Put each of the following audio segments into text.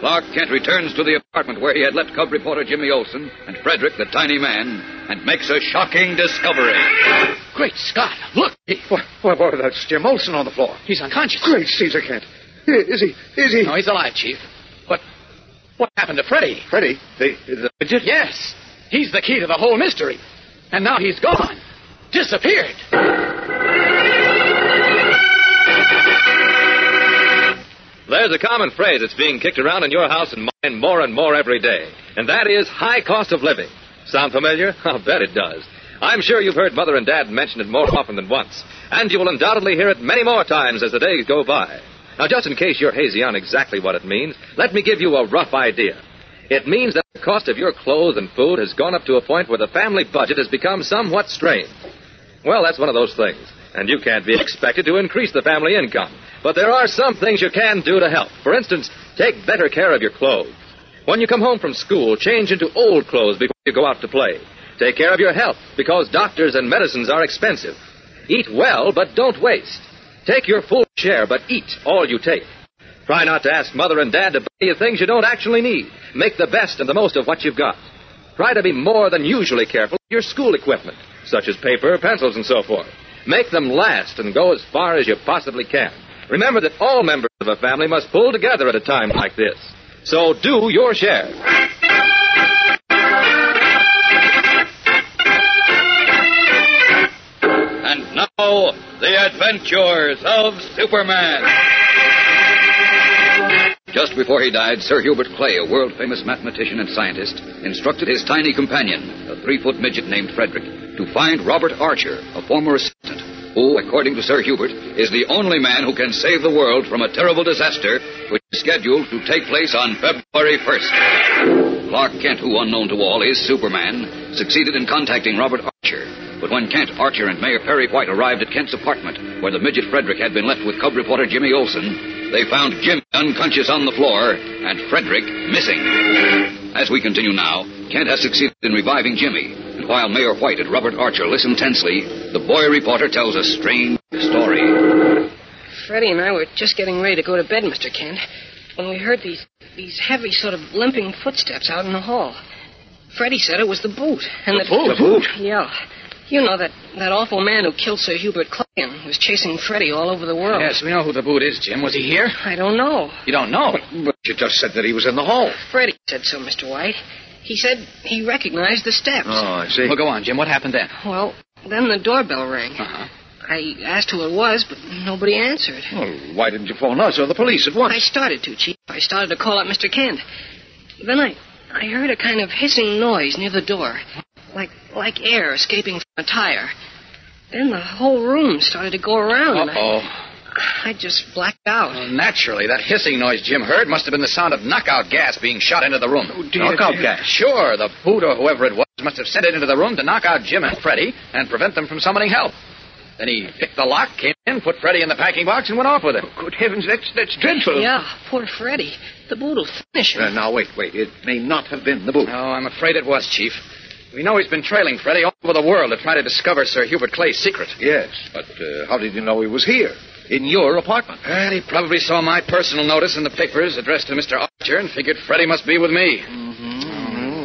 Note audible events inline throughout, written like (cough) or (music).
Clark Kent returns to the apartment where he had left cub reporter Jimmy Olsen and Frederick, the tiny man, and makes a shocking discovery. Great Scott! Look! He, Why, why, why, that's Jim Olsen on the floor. he's unconscious. Great Caesar Kent. Is he? Is he? No, he's alive, Chief. But what happened to Freddy? Freddie, the, the midget? Yes, he's the key to the whole mystery. And now he's gone. Disappeared. There's a common phrase that's being kicked around in your house and mine more and more every day, and that is high cost of living. Sound familiar? (laughs) I'll bet it does. I'm sure you've heard Mother and Dad mention it more often than once, and you will undoubtedly hear it many more times as the days go by. Now, just in case you're hazy on exactly what it means, let me give you a rough idea. It means that the cost of your clothes and food has gone up to a point where the family budget has become somewhat strained. Well, that's one of those things. And you can't be expected to increase the family income. But there are some things you can do to help. For instance, take better care of your clothes. When you come home from school, change into old clothes before you go out to play. Take care of your health, because doctors and medicines are expensive. Eat well, but don't waste. Take your full share, but eat all you take. Try not to ask mother and dad to buy you things you don't actually need. Make the best and the most of what you've got. Try to be more than usually careful with your school equipment, such as paper, pencils, and so forth. Make them last and go as far as you possibly can. Remember that all members of a family must pull together at a time like this. So do your share. And now, the adventures of Superman. Just before he died, Sir Hubert Clay, a world famous mathematician and scientist, instructed his tiny companion, a three foot midget named Frederick, to find Robert Archer, a former assistant, who, according to Sir Hubert, is the only man who can save the world from a terrible disaster which is scheduled to take place on February 1st. Clark Kent, who unknown to all is Superman, succeeded in contacting Robert Archer. But when Kent, Archer, and Mayor Perry White arrived at Kent's apartment, where the midget Frederick had been left with cub reporter Jimmy Olsen, they found Jimmy unconscious on the floor and Frederick missing. As we continue now, Kent has succeeded in reviving Jimmy, and while Mayor White and Robert Archer listen tensely, the boy reporter tells a strange story. Freddie and I were just getting ready to go to bed, Mr. Kent, when we heard these these heavy, sort of limping footsteps out in the hall. Freddie said it was the boot. And The boot? The boot? Yeah. You know that, that awful man who killed Sir Hubert Clay was chasing Freddie all over the world. Yes, we know who the boot is, Jim. Was he here? I don't know. You don't know. But you just said that he was in the hall. Freddie said so, Mr. White. He said he recognized the steps. Oh, I see. Well, go on, Jim. What happened then? Well, then the doorbell rang. Uh-huh. I asked who it was, but nobody answered. Well, why didn't you phone us or the police at once? I started to, Chief. I started to call up Mr. Kent. Then I, I heard a kind of hissing noise near the door, like like air escaping from a tire. Then the whole room started to go around, and Uh-oh. I just blacked out. Well, naturally, that hissing noise Jim heard must have been the sound of knockout gas being shot into the room. Knockout gas. Sure, the boot or whoever it was must have sent it into the room to knock out Jim and Freddie and prevent them from summoning help. Then he picked the lock, came in, put Freddie in the packing box, and went off with it. Good heavens, that's that's dreadful. Yeah, poor Freddie. The boot will finish him. Uh, now, wait, wait. It may not have been the boot. No, I'm afraid it was, Chief. We know he's been trailing Freddie all over the world to try to discover Sir Hubert Clay's secret. Yes, but uh, how did you know he was here? In your apartment? Well, he probably saw my personal notice in the papers addressed to Mr. Archer and figured Freddie must be with me. Mm,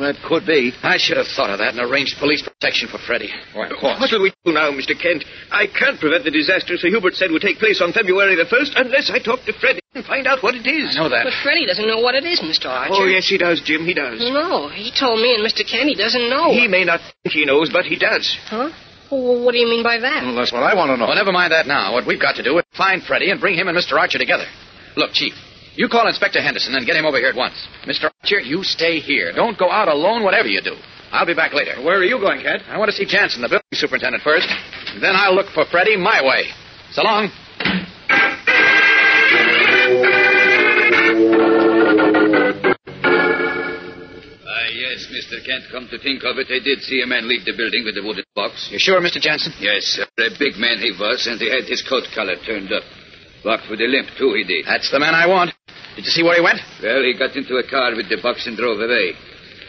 that could be. I should have thought of that and arranged police protection for Freddie. Why, of course. What will we do now, Mr. Kent? I can't prevent the disaster Sir Hubert said would take place on February the 1st unless I talk to Freddie and find out what it is. I know that. But Freddie doesn't know what it is, Mr. Archer. Oh, yes, he does, Jim. He does. No, he told me and Mr. Kent he doesn't know. He may not think he knows, but he does. Huh? Well, what do you mean by that? Well, that's what I want to know. Well, never mind that now. What we've got to do is find Freddie and bring him and Mr. Archer together. Look, Chief, you call Inspector Henderson and get him over here at once. Mr. Archer, you stay here. Don't go out alone, whatever you do. I'll be back later. Where are you going, Kent? I want to see Jansen, the building superintendent, first. Then I'll look for Freddie my way. So long. Ah, yes, Mr. Kent, come to think of it, I did see a man leave the building with a wooden box. You sure, Mr. Jansen? Yes, sir. A big man he was, and he had his coat collar turned up. Walked with a limp, too, he did. That's the man I want. Did you see where he went? Well, he got into a car with the box and drove away.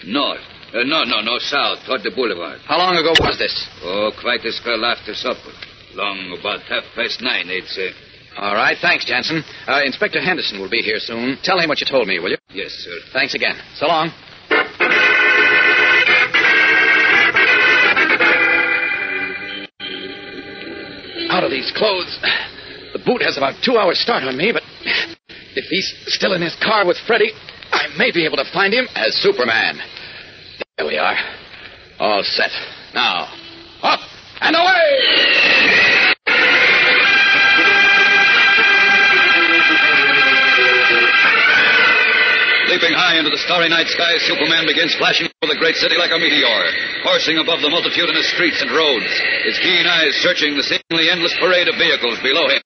North. Uh, no, no, no, south, toward the boulevard. How long ago was this? Oh, quite a spell after supper. Long, about half past nine, they'd say. All right, thanks, Jansen. Uh, Inspector Henderson will be here soon. Tell him what you told me, will you? Yes, sir. Thanks again. So long. Out of these clothes. The boot has about two hours start on me, but if he's still in his car with Freddy, I may be able to find him as Superman. There we are. All set. Now, up and away! Leaping high into the starry night sky, Superman begins flashing over the great city like a meteor, coursing above the multitudinous streets and roads, his keen eyes searching the seemingly endless parade of vehicles below him.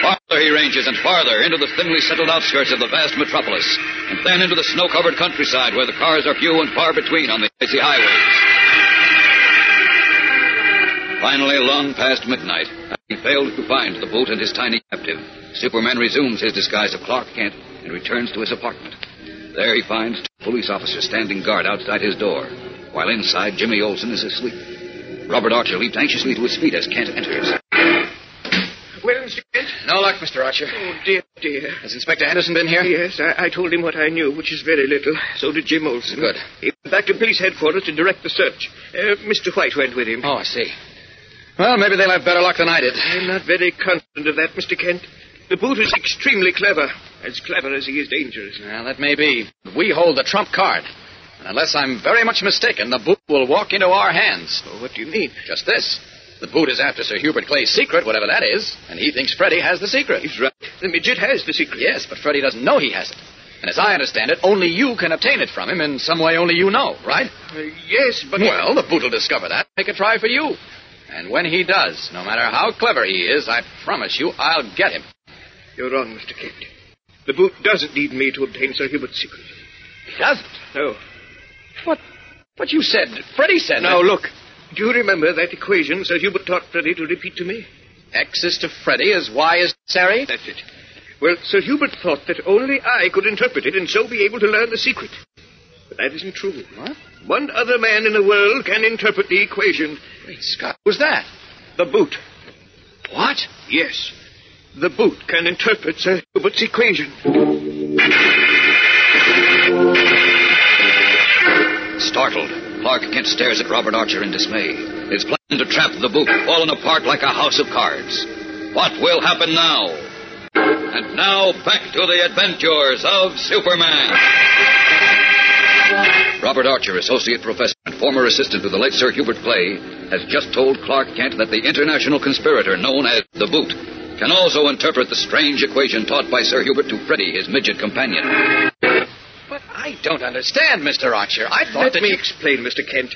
Farther he ranges and farther into the thinly settled outskirts of the vast metropolis, and then into the snow-covered countryside where the cars are few and far between on the icy highways. Finally, long past midnight, having failed to find the boot and his tiny captive, Superman resumes his disguise of Clark Kent and returns to his apartment. There he finds two police officers standing guard outside his door, while inside Jimmy Olsen is asleep. Robert Archer leaps anxiously to his feet as Kent enters. Well, Mr. Kent? No luck, Mr. Archer. Oh, dear, dear. Has Inspector Henderson been here? Yes, I, I told him what I knew, which is very little. So did Jim Olsen. Good. He went back to police headquarters to direct the search. Uh, Mr. White went with him. Oh, I see. Well, maybe they'll have better luck than I did. I'm not very confident of that, Mr. Kent. The boot is extremely clever. As clever as he is dangerous. Well, that may be. We hold the trump card. And unless I'm very much mistaken, the boot will walk into our hands. Oh, what do you mean? Just this. The boot is after Sir Hubert Clay's secret, whatever that is, and he thinks Freddie has the secret. He's right. The midget has the secret. Yes, but Freddie doesn't know he has it. And as I understand it, only you can obtain it from him in some way only you know, right? Uh, yes, but. Well, the boot will discover that. Make a try for you. And when he does, no matter how clever he is, I promise you I'll get him. You're wrong, Mr. Kent. The boot doesn't need me to obtain Sir Hubert's secret. He doesn't. No. What? But you said, Freddie said. Now, that look. Do you remember that equation Sir Hubert taught Freddie to repeat to me? X is to Freddie as Y is to Sari? That's it. Well, Sir Hubert thought that only I could interpret it and so be able to learn the secret. But that isn't true. What? One other man in the world can interpret the equation. Great Scott. Who's that? The boot. What? Yes. The boot can interpret Sir Hubert's equation. Startled, Clark Kent stares at Robert Archer in dismay. His plan to trap the boot fallen apart like a house of cards. What will happen now? And now back to the adventures of Superman. Robert Archer, associate professor and former assistant to the late Sir Hubert Clay, has just told Clark Kent that the international conspirator known as the Boot can also interpret the strange equation taught by Sir Hubert to Freddy, his midget companion. But I don't understand, Mr. Archer. I thought Let that me you... explain, Mr. Kent.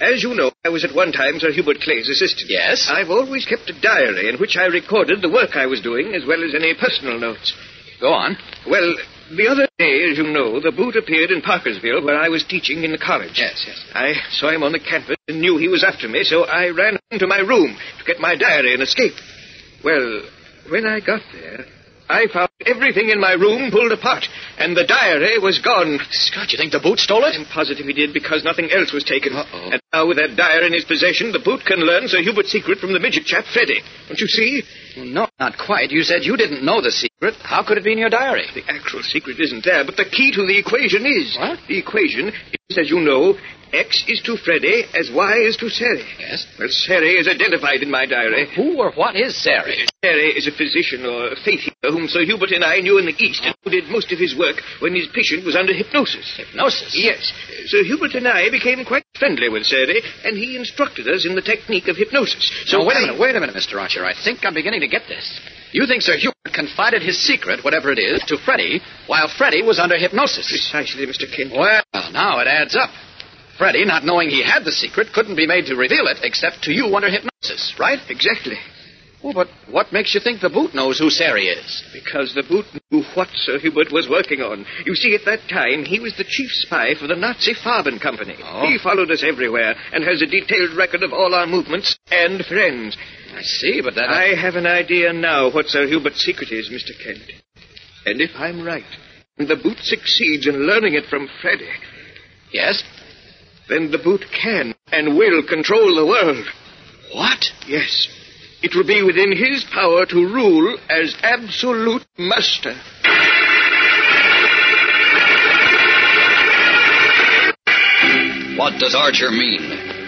As you know, I was at one time Sir Hubert Clay's assistant. Yes? I've always kept a diary in which I recorded the work I was doing, as well as any personal notes. Go on. Well, the other day, as you know, the boot appeared in Parkersville, where I was teaching in the college. Yes, yes. I saw him on the campus and knew he was after me, so I ran into my room to get my diary and escape. Well, when I got there, I found everything in my room pulled apart, and the diary was gone. Scott, you think the boot stole it? I'm positive he did because nothing else was taken. Uh-oh. And now, with that diary in his possession, the boot can learn Sir Hubert's secret from the midget chap, Freddy. Don't you see? Well, no, not quite. You said you didn't know the secret. How could it be in your diary? The actual secret isn't there, but the key to the equation is. What? The equation is, as you know, X is to Freddy as Y is to Sari. Yes? Well, Sari is identified in my diary. Who or what is Sari? Sari is a physician or a faith healer whom Sir Hubert and I knew in the East and who did most of his work when his patient was under hypnosis. Hypnosis? Yes. Sir Hubert and I became quite friendly with Sari, and he instructed us in the technique of hypnosis. So, wait a I- minute, wait a minute, Mr. Archer. I think I'm beginning to get this. You think Sir Hubert confided his secret, whatever it is, to Freddy while Freddy was under hypnosis? Precisely, Mr. Kent. Well, now it adds up. Freddy, not knowing he had the secret, couldn't be made to reveal it except to you under hypnosis, right? Exactly. Well, but what makes you think the boot knows who Sari is? Because the boot knew what Sir Hubert was working on. You see, at that time, he was the chief spy for the Nazi Farben Company. Oh. He followed us everywhere and has a detailed record of all our movements and friends. I see, but that. I have an idea now what Sir Hubert's secret is, Mr. Kent. And if I'm right, and the boot succeeds in learning it from Freddy, Yes? then the boot can and will control the world. What? Yes. It will be within his power to rule as absolute master. What does Archer mean?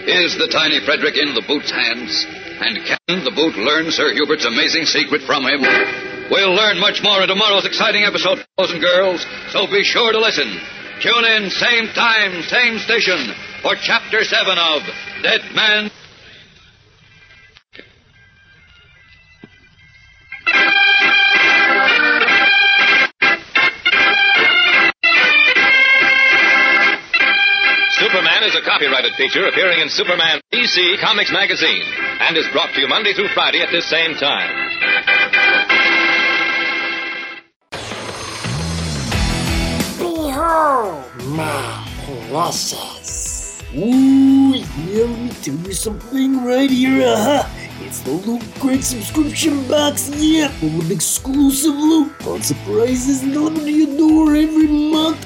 Is the tiny Frederick in the boot's hands? And can the boot learn Sir Hubert's amazing secret from him? We'll learn much more in tomorrow's exciting episode, boys and girls, so be sure to listen. Tune in, same time, same station, for Chapter 7 of Dead Man Superman is a copyrighted feature appearing in Superman DC Comics Magazine and is brought to you Monday through Friday at this same time. Behold my precious. Ooh, yeah, let me tell you something right here. Uh-huh. It's the Loot Crate subscription box, yeah, full of exclusive loot, fun surprises delivered to your door every month.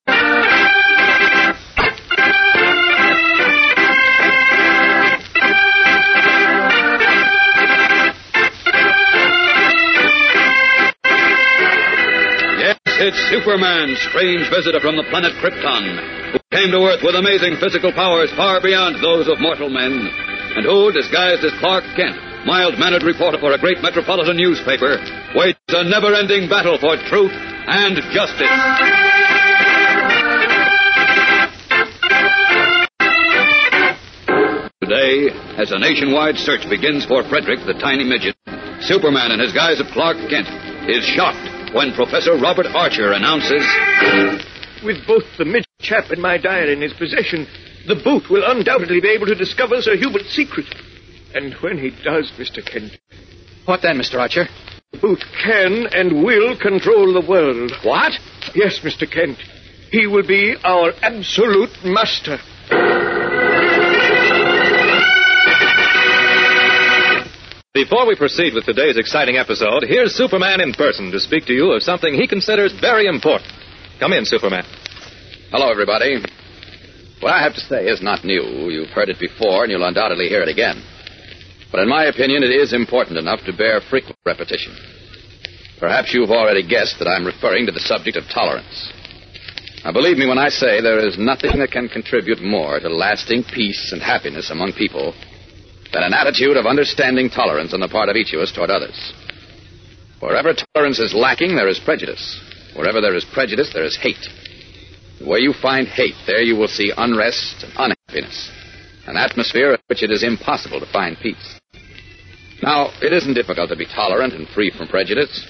It's Superman, strange visitor from the planet Krypton, who came to Earth with amazing physical powers far beyond those of mortal men, and who, disguised as Clark Kent, mild-mannered reporter for a great metropolitan newspaper, wages a never-ending battle for truth and justice. Today, as a nationwide search begins for Frederick, the tiny midget, Superman in his guise of Clark Kent is shocked when Professor Robert Archer announces. With both the midget chap and my diary in his possession, the boot will undoubtedly be able to discover Sir Hubert's secret. And when he does, Mr. Kent. What then, Mr. Archer? The boot can and will control the world. What? Yes, Mr. Kent. He will be our absolute master. Before we proceed with today's exciting episode, here's Superman in person to speak to you of something he considers very important. Come in, Superman. Hello, everybody. What I have to say is not new. You've heard it before, and you'll undoubtedly hear it again. But in my opinion, it is important enough to bear frequent repetition. Perhaps you've already guessed that I'm referring to the subject of tolerance. Now, believe me when I say there is nothing that can contribute more to lasting peace and happiness among people than an attitude of understanding tolerance on the part of each of us toward others. Wherever tolerance is lacking, there is prejudice. Wherever there is prejudice, there is hate. Where you find hate, there you will see unrest and unhappiness, an atmosphere in which it is impossible to find peace. Now, it isn't difficult to be tolerant and free from prejudice.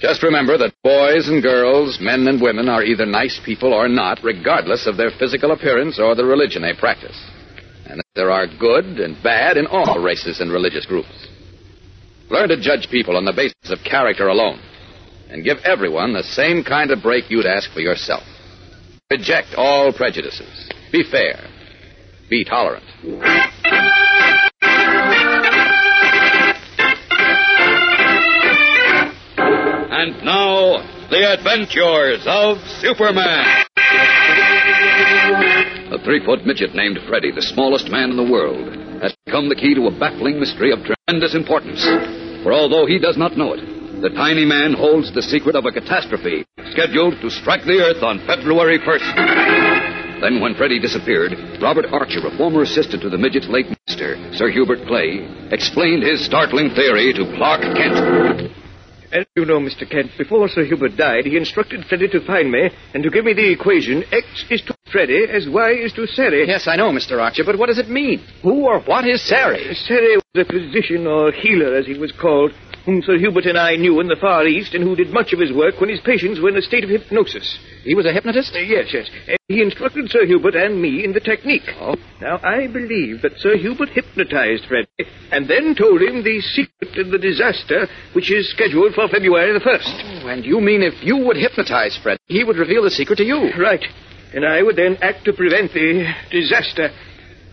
Just remember that boys and girls, men and women, are either nice people or not, regardless of their physical appearance or the religion they practice. And there are good and bad in all races and religious groups. Learn to judge people on the basis of character alone, and give everyone the same kind of break you'd ask for yourself. Reject all prejudices. Be fair. Be tolerant. And now, the adventures of Superman. A three foot midget named Freddy, the smallest man in the world, has become the key to a baffling mystery of tremendous importance. For although he does not know it, the tiny man holds the secret of a catastrophe scheduled to strike the Earth on February 1st. Then, when Freddy disappeared, Robert Archer, a former assistant to the midget's late master, Sir Hubert Clay, explained his startling theory to Clark Kent. As you know, Mr. Kent, before Sir Hubert died, he instructed Freddy to find me and to give me the equation X is to Freddy as Y is to Sari. Yes, I know, Mr. Archer, but what does it mean? Who or what is Sari? Sari was a physician or healer, as he was called, whom Sir Hubert and I knew in the Far East and who did much of his work when his patients were in a state of hypnosis. He was a hypnotist? Uh, yes, yes. Uh, he instructed Sir Hubert and me in the technique. Oh. Now, I believe that Sir Hubert hypnotized Freddy and then told him the secret of the disaster which is scheduled for February the 1st. Oh, and you mean if you would hypnotize Fred, he would reveal the secret to you? Right. And I would then act to prevent the disaster.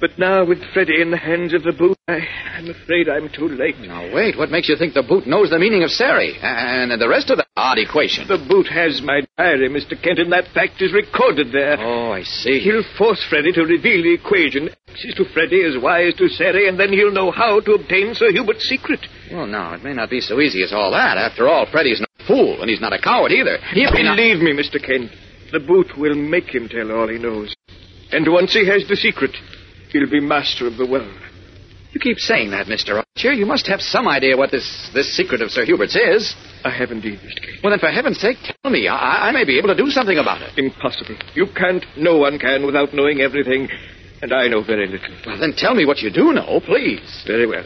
But now, with Freddy in the hands of the boot, I, I'm afraid I'm too late. Now, wait. What makes you think the boot knows the meaning of Sari and the rest of the odd equation? The boot has my diary, Mr. Kent, and that fact is recorded there. Oh, I see. He'll force Freddy to reveal the equation. X is to Freddy is to Sari, and then he'll know how to obtain Sir Hubert's secret. Well, now, it may not be so easy as all that. After all, Freddy's no fool, and he's not a coward either. He may not... Believe me, Mr. Kent, the boot will make him tell all he knows. And once he has the secret, he'll be master of the world. You keep saying that, Mr. Archer. You must have some idea what this, this secret of Sir Hubert's is. I have indeed, Mr. Kent. Well, then, for heaven's sake, tell me. I, I may be able to do something about it. Impossible. You can't. No one can without knowing everything. And I know very little. Well, then tell me what you do know, please. Very well.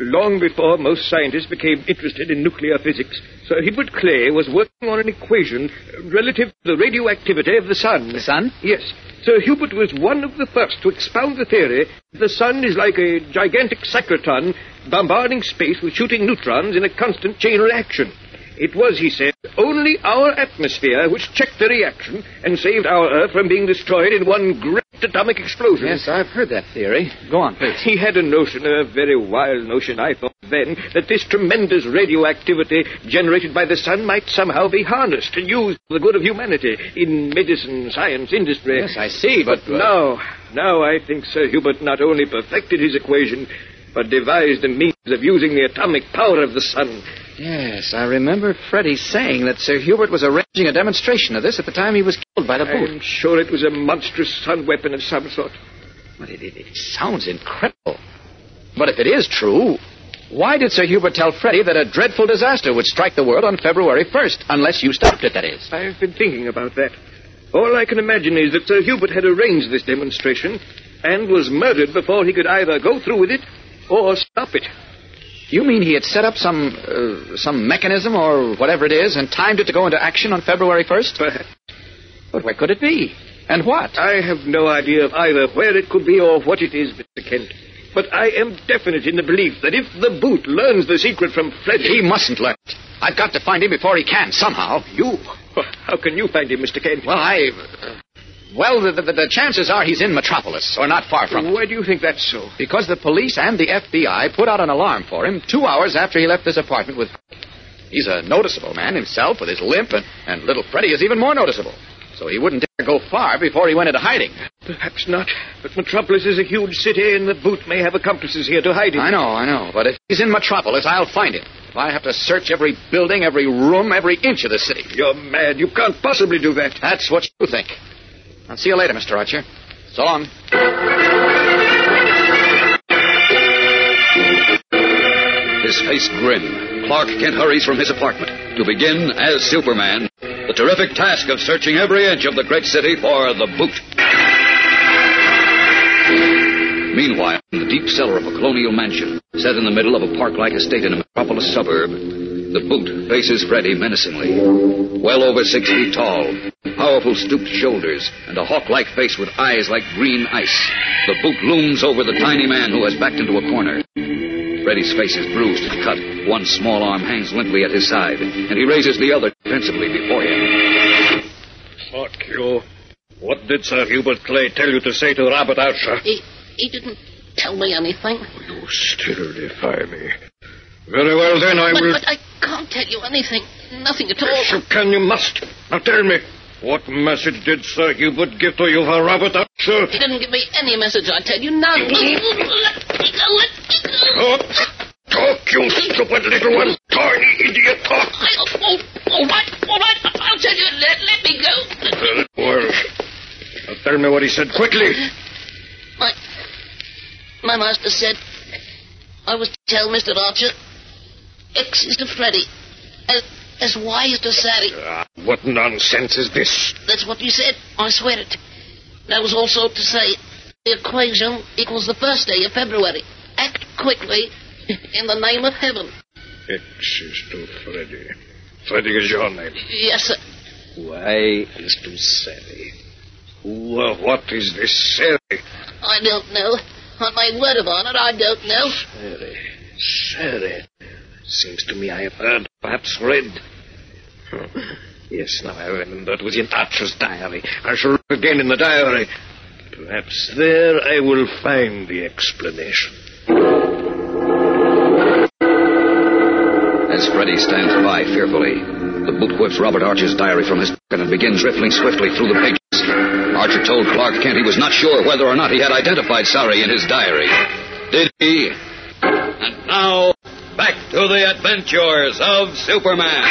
Long before most scientists became interested in nuclear physics, Sir Hubert Clay was working on an equation relative to the radioactivity of the sun. The sun? Yes. Sir Hubert was one of the first to expound the theory that the sun is like a gigantic cyclotron bombarding space with shooting neutrons in a constant chain reaction. It was, he said, only our atmosphere which checked the reaction and saved our Earth from being destroyed in one great atomic explosion. Yes, I've heard that theory. Go on, please. He had a notion, a very wild notion, I thought then, that this tremendous radioactivity generated by the sun might somehow be harnessed and used for the good of humanity in medicine, science, industry. Yes, I see, but... Uh, but now, now I think Sir Hubert not only perfected his equation, but devised a means of using the atomic power of the sun. Yes, I remember Freddy saying that Sir Hubert was arranging a demonstration of this at the time he was killed by the boot. I'm sure it was a monstrous sun weapon of some sort. But it, it, it sounds incredible. But if it is true, why did Sir Hubert tell Freddy that a dreadful disaster would strike the world on February 1st, unless you stopped it, that is? I've been thinking about that. All I can imagine is that Sir Hubert had arranged this demonstration and was murdered before he could either go through with it or stop it. You mean he had set up some uh, some mechanism or whatever it is and timed it to go into action on February 1st? Perhaps. But where could it be? And what? I have no idea of either where it could be or what it is, Mr. Kent. But I am definite in the belief that if the boot learns the secret from Freddy. He mustn't learn it. I've got to find him before he can, somehow. You? How can you find him, Mr. Kent? Well, I. Uh, well, the, the, the, chances are he's in Metropolis, or not far from it. Why do you think that's so? Because the police and the FBI put out an alarm for him two hours after he left this apartment with. He's a noticeable man himself with his limp, and, and little Freddie is even more noticeable. So he wouldn't dare go far before he went into hiding. Perhaps not. But Metropolis is a huge city, and the boot may have accomplices here to hide him. I know, I know. But if he's in Metropolis, I'll find him. If I have to search every building, every room, every inch of the city. You're mad. You can't possibly do that. That's what you think. I'll see you later, Mr. Archer. So long. His face grim, Clark Kent hurries from his apartment to begin, as Superman, the terrific task of searching every inch of the great city for the boot. Meanwhile, in the deep cellar of a colonial mansion, set in the middle of a park-like estate in a metropolis suburb, the boot faces Freddy menacingly. Well over six feet tall, powerful stooped shoulders, and a hawk-like face with eyes like green ice. The boot looms over the tiny man who has backed into a corner. Freddy's face is bruised and cut. One small arm hangs limply at his side, and he raises the other defensively before him. Fuck you. What did Sir Hubert Clay tell you to say to Robert Archer? He, he didn't tell me anything. You still defy me. Very well, then, I but, will... But I can't tell you anything. Nothing at all. Yes, you can, you must. Now tell me, what message did Sir Hubert give to you for Robert Archer? He didn't give me any message, I tell you. None. let me go, let me go. Talk. Talk, you stupid little one. Tiny idiot, talk. I, oh, all right, all right. I'll tell you. Let, let me go. Well. Now tell me what he said quickly. My, my master said I was to tell Mr. Archer X is to Freddy, as, as Y is to Sally. Ah, what nonsense is this? That's what you said. I swear it. That was also to say the equation equals the first day of February. Act quickly (laughs) in the name of heaven. X is to Freddy. Freddy is your name. Yes, sir. Y is to Sally. Who or what is this Sally? I don't know. On my word of honor, I don't know. Sally. Sally. Seems to me I have heard, perhaps read. (laughs) Yes, now I remember it was in Archer's diary. I shall look again in the diary. Perhaps there I will find the explanation. As Freddy stands by fearfully, the boot whips Robert Archer's diary from his pocket and begins riffling swiftly through the pages. Archer told Clark Kent he was not sure whether or not he had identified Sari in his diary. Did he? And now, back to the adventures of Superman.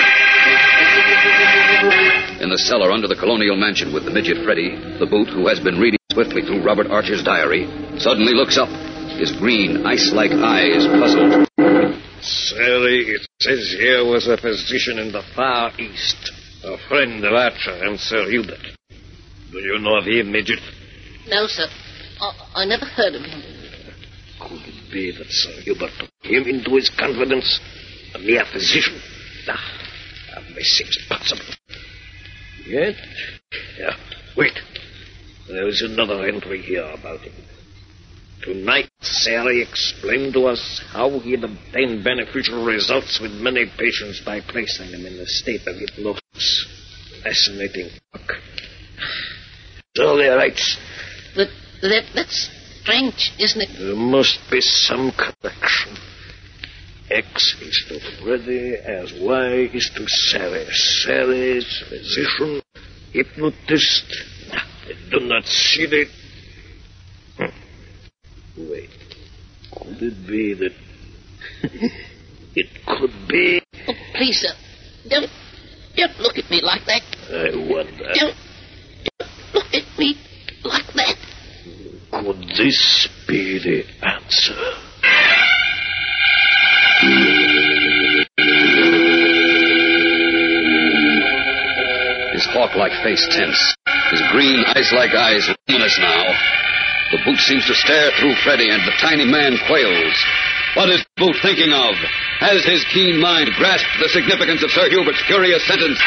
In the cellar under the colonial mansion with the midget Freddy, the boot, who has been reading swiftly through Robert Archer's diary, suddenly looks up, his green, ice-like eyes puzzled. Sally, it says here was a physician in the Far East, a friend of Archer and Sir Hubert. Do you know of him, midget? No, sir. I, I never heard of him. Could it be that Sir Hubert took him into his confidence? A mere physician? Ah, this seems possible. Yet, yeah, wait. There is another entry here about him. Tonight, Sally explained to us how he had obtained beneficial results with many patients by placing them in a state of hypnosis. Fascinating work. So there writes. That, that, that's strange, isn't it? There must be some connection. X is to Freddy as Y is to Sally. Sally's physician, hypnotist. I do not see the. Hmm. Wait. Could it be that. (laughs) it could be. Oh, please, sir. Don't, don't look at me like that. I wonder. Don't, don't look at me like that. Could this be the answer? His hawk-like face tense, his green, ice-like eyes luminous now. The boot seems to stare through Freddy, and the tiny man quails. What is the Boot thinking of? Has his keen mind grasped the significance of Sir Hubert's curious sentence?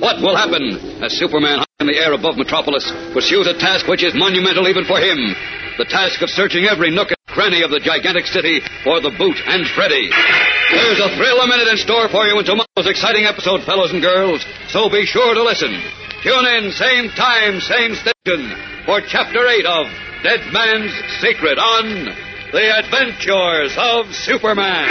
What will happen as Superman in the air above Metropolis pursues a task which is monumental even for him? The task of searching every nook and cranny of the gigantic city for the Boot and Freddy. There's a thrill a minute in store for you in tomorrow's exciting episode, fellows and girls, so be sure to listen. Tune in, same time, same station, for Chapter 8 of Dead Man's Secret on the Adventures of Superman.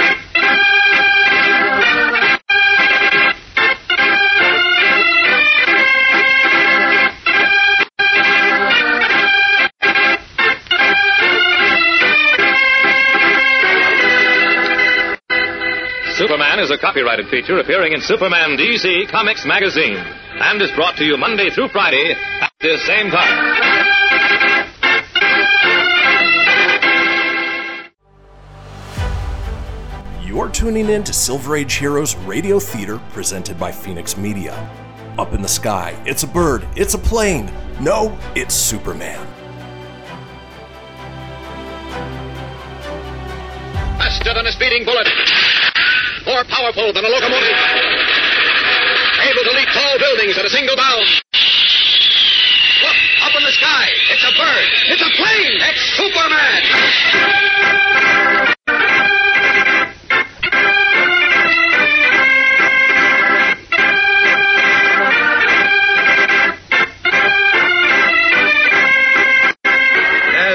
Superman is a copyrighted feature appearing in Superman DC Comics magazine and is brought to you Monday through Friday at this same time. You're tuning in to Silver Age Heroes Radio Theater presented by Phoenix Media. Up in the sky, it's a bird, it's a plane. No, it's Superman. Faster than a speeding bullet. More powerful than a locomotive. Able to leap tall buildings at a single bound. Look, up in the sky. It's a bird. It's a plane. It's Superman.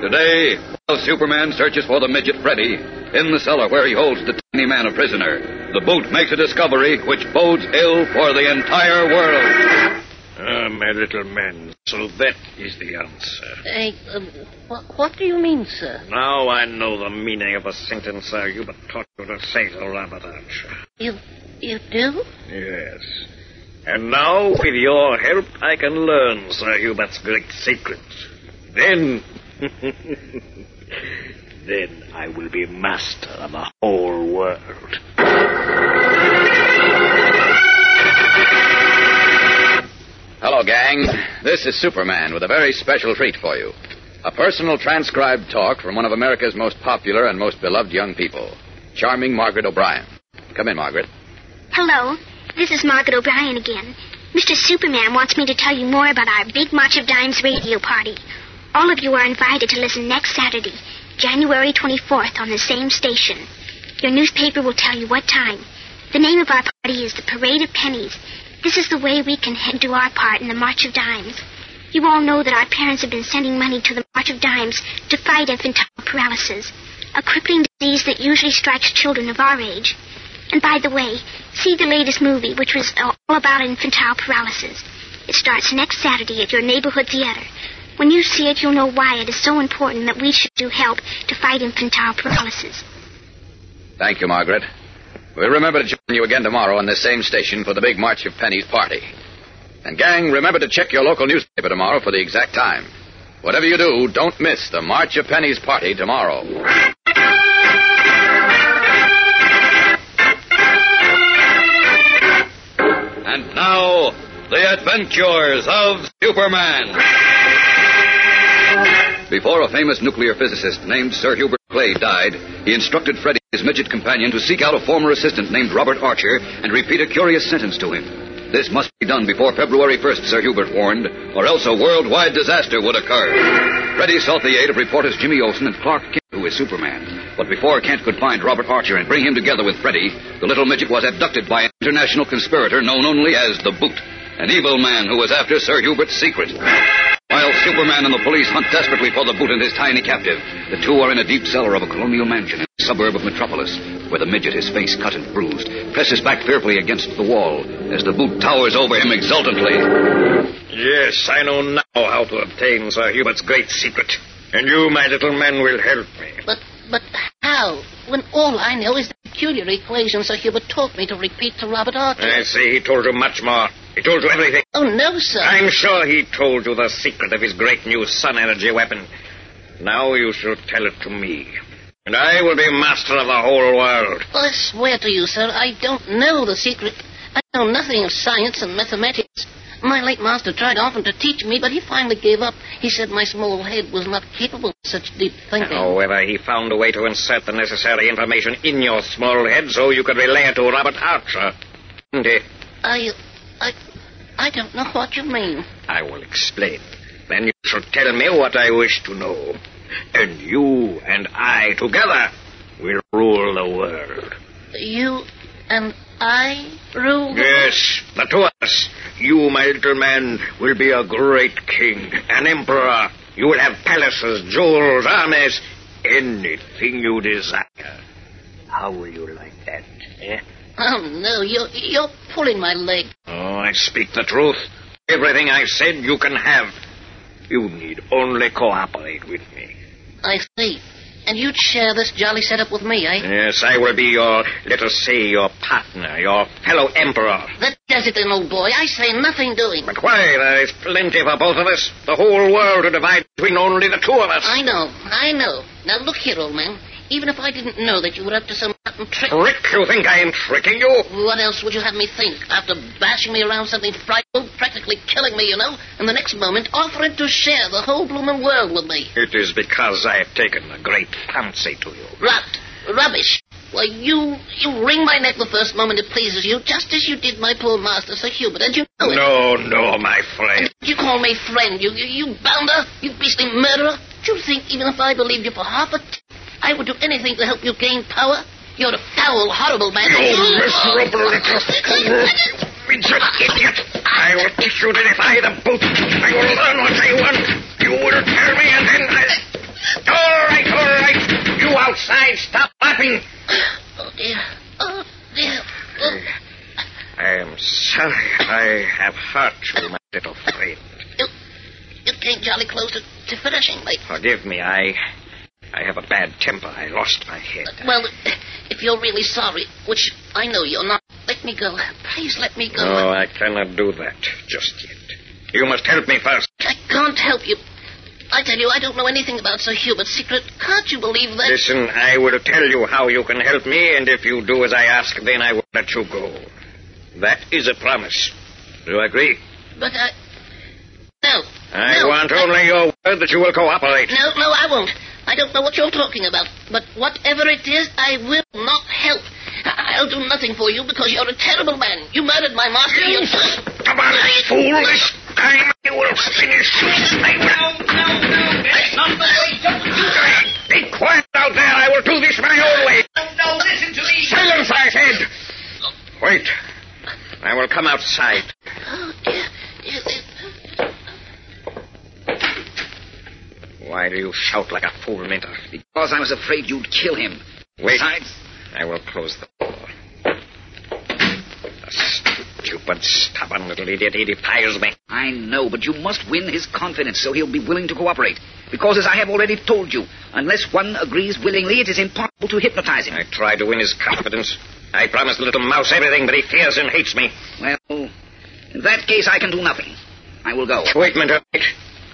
Today, while Superman searches for the midget Freddy in the cellar where he holds the tiny man a prisoner, the boot makes a discovery which bodes ill for the entire world. Ah, my little man, so that is the answer. Hey, um, what, what do you mean, sir? Now I know the meaning of a sentence Sir Hubert taught you to say to Robert Archer. You, you do? Yes. And now, with your help, I can learn Sir Hubert's great secret. Then. (laughs) then I will be master of the whole world. Hello, gang. This is Superman with a very special treat for you. A personal transcribed talk from one of America's most popular and most beloved young people, charming Margaret O'Brien. Come in, Margaret. Hello, this is Margaret O'Brien again. Mr. Superman wants me to tell you more about our Big March of Dimes radio party. All of you are invited to listen next Saturday, January 24th, on the same station. Your newspaper will tell you what time. The name of our party is the Parade of Pennies. This is the way we can do our part in the March of Dimes. You all know that our parents have been sending money to the March of Dimes to fight infantile paralysis, a crippling disease that usually strikes children of our age. And by the way, see the latest movie, which was all about infantile paralysis. It starts next Saturday at your neighborhood theater. When you see it, you'll know why it is so important that we should do help to fight infantile paralysis. Thank you, Margaret. We'll remember to join you again tomorrow on this same station for the big March of Pennies party. And, gang, remember to check your local newspaper tomorrow for the exact time. Whatever you do, don't miss the March of Pennies party tomorrow. And now, the adventures of Superman. Before a famous nuclear physicist named Sir Hubert Clay died, he instructed Freddy, his midget companion, to seek out a former assistant named Robert Archer and repeat a curious sentence to him. This must be done before February 1st, Sir Hubert warned, or else a worldwide disaster would occur. Freddy sought the aid of reporters Jimmy Olsen and Clark Kent, who is Superman. But before Kent could find Robert Archer and bring him together with Freddy, the little midget was abducted by an international conspirator known only as the Boot, an evil man who was after Sir Hubert's secret. While Superman and the police hunt desperately for the Boot and his tiny captive, the two are in a deep cellar of a colonial mansion in a suburb of Metropolis, where the midget, his face cut and bruised, presses back fearfully against the wall as the Boot towers over him exultantly. Yes, I know now how to obtain Sir Hubert's great secret. And you, my little man, will help me. But, but how? When all I know is the peculiar equation Sir Hubert taught me to repeat to Robert Archer. I say he told you much more. He told you everything. Oh, no, sir. I'm sure he told you the secret of his great new sun energy weapon. Now you shall tell it to me. And I will be master of the whole world. Oh, I swear to you, sir, I don't know the secret. I know nothing of science and mathematics. My late master tried often to teach me, but he finally gave up. He said my small head was not capable of such deep thinking. However, he found a way to insert the necessary information in your small head so you could relay it to Robert Archer. Didn't he? I, I, I don't know what you mean. I will explain. Then you shall tell me what I wish to know. And you and I together will rule the world. You and I rule. the Yes, but to us. You, my little man, will be a great king, an emperor. You will have palaces, jewels, armies, anything you desire. How will you like that, eh? Oh no, you're you're pulling my leg. Oh, I speak the truth. Everything I've said you can have. You need only cooperate with me. I see. And you'd share this jolly setup with me, eh? Yes, I will be your, let us say, your partner, your fellow emperor. That does it then, old boy. I say nothing doing. But why? There is plenty for both of us. The whole world to divide between only the two of us. I know, I know. Now look here, old man. Even if I didn't know that you were up to some rotten trick. Trick? You think I am tricking you? What else would you have me think? After bashing me around something frightful, practically killing me, you know, and the next moment offering to share the whole blooming world with me. It is because I have taken a great fancy to you. Rot. Rubbish. Why, you you wring my neck the first moment it pleases you, just as you did my poor master, Sir Hubert, and you know it. No, no, my friend. You call me friend, you, you, you bounder, you beastly murderer. Do you think even if I believed you for half a t- I would do anything to help you gain power? You're a foul, horrible man. You miserable little. Midget idiot. I will teach you to defy the boot. I will learn what I want. You will tell me and then I'll... All right, all right. You outside, stop laughing. Oh, dear. Oh, dear. Oh. I am sorry I have hurt you, my little friend. You, you came jolly close to, to finishing me. Forgive me, I... I have a bad temper. I lost my head. Well, if you're really sorry, which I know you're not, let me go. Please let me go. No, I cannot do that just yet. You must help me first. I can't help you. I tell you, I don't know anything about Sir Hubert's secret. Can't you believe that? Listen, I will tell you how you can help me, and if you do as I ask, then I will let you go. That is a promise. Do you agree? But I. No. I no, want only your word that you will cooperate. No, no, I won't. I don't know what you're talking about. But whatever it is, I will not help. I- I'll do nothing for you because you're a terrible man. You murdered my master. You... Come on, fool. This time you will finish. I will. No, no, no. That's not the way. Don't do that. Be quiet out there. I will do this my own way. No, no, listen to me. Silence, I said. Wait. I will come outside. Oh, dear. Why do you shout like a fool, Minter? Because I was afraid you'd kill him. Wait. Besides, I will close the door. The stupid, stubborn little idiot. He defies me. I know, but you must win his confidence so he'll be willing to cooperate. Because, as I have already told you, unless one agrees willingly, it is impossible to hypnotize him. I tried to win his confidence. I promised the little mouse everything, but he fears and hates me. Well, in that case, I can do nothing. I will go. Wait, Minter. Wait.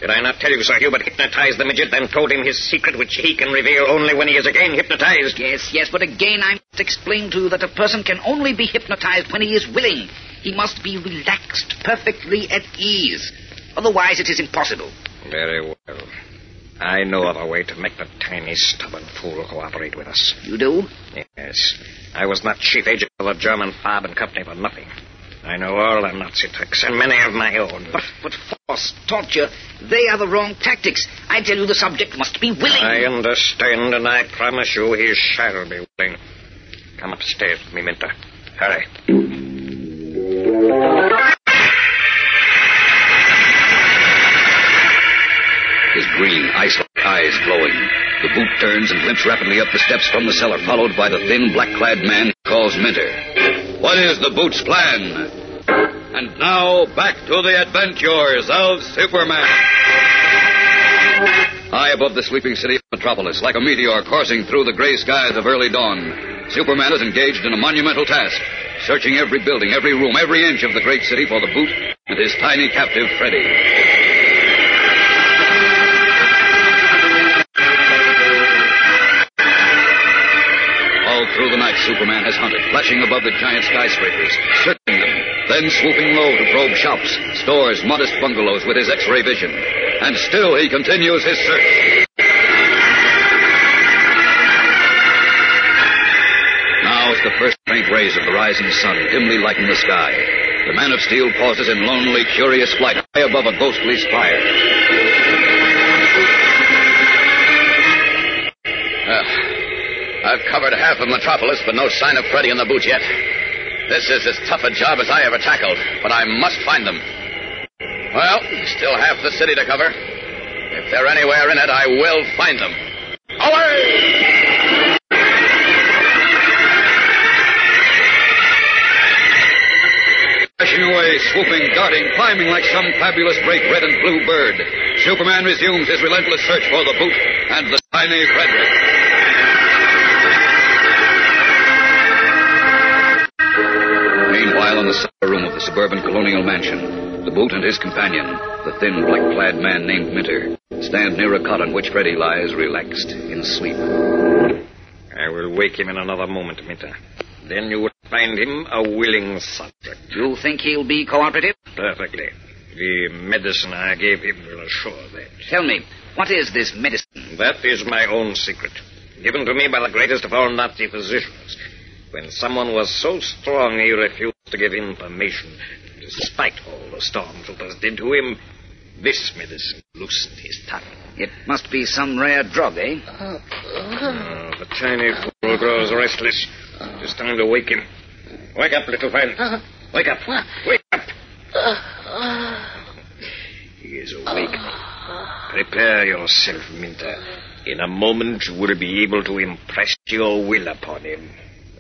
Did I not tell you Sir Hubert hypnotized the midget, then told him his secret, which he can reveal only when he is again hypnotized? Yes, yes, but again I must explain to you that a person can only be hypnotized when he is willing. He must be relaxed, perfectly at ease. Otherwise, it is impossible. Very well. I know of a way to make the tiny, stubborn fool cooperate with us. You do? Yes. I was not chief agent of the German Farben Company for nothing. I know all the Nazi tricks, and many of my own. But, but torture, they are the wrong tactics. I tell you the subject must be willing. I understand, and I promise you he shall be willing. Come upstairs with me, Minter. Hurry. His green, ice-like eyes glowing. The boot turns and limps rapidly up the steps from the cellar, followed by the thin, black-clad man he calls Minter. What is the boot's plan? And now, back to the adventures of Superman. High above the sleeping city of Metropolis, like a meteor coursing through the gray skies of early dawn, Superman is engaged in a monumental task, searching every building, every room, every inch of the great city for the boot and his tiny captive, Freddy. All through the night, Superman has hunted, flashing above the giant skyscrapers, searching then swooping low to probe shops, stores, modest bungalows with his X-ray vision. And still he continues his search. Now, as the first faint rays of the rising sun dimly lighten the sky, the Man of Steel pauses in lonely, curious flight high above a ghostly spire. Well, I've covered half of Metropolis, but no sign of Freddy and the boot yet. This is as tough a job as I ever tackled, but I must find them. Well, still half the city to cover. If they're anywhere in it, I will find them. Away! Dashing away, swooping, darting, climbing like some fabulous great red and blue bird, Superman resumes his relentless search for the boot and the tiny Frederick. Meanwhile, in the cellar room of the suburban colonial mansion, the boot and his companion, the thin, black-clad man named Minter, stand near a cot on which Freddy lies relaxed in sleep. I will wake him in another moment, Minter. Then you will find him a willing subject. You think he'll be cooperative? Perfectly. The medicine I gave him will assure that. Tell me, what is this medicine? That is my own secret. Given to me by the greatest of all Nazi physicians. When someone was so strong he refused to give information, despite all the stormtroopers did to him, this medicine loosened his tongue. It must be some rare drug, eh? Oh, the tiny fool grows restless. It's time to wake him. Wake up, little friend. Uh-huh. Wake up. Uh-huh. Wake up. Uh-huh. He is awake. Prepare yourself, Minter. In a moment you will be able to impress your will upon him.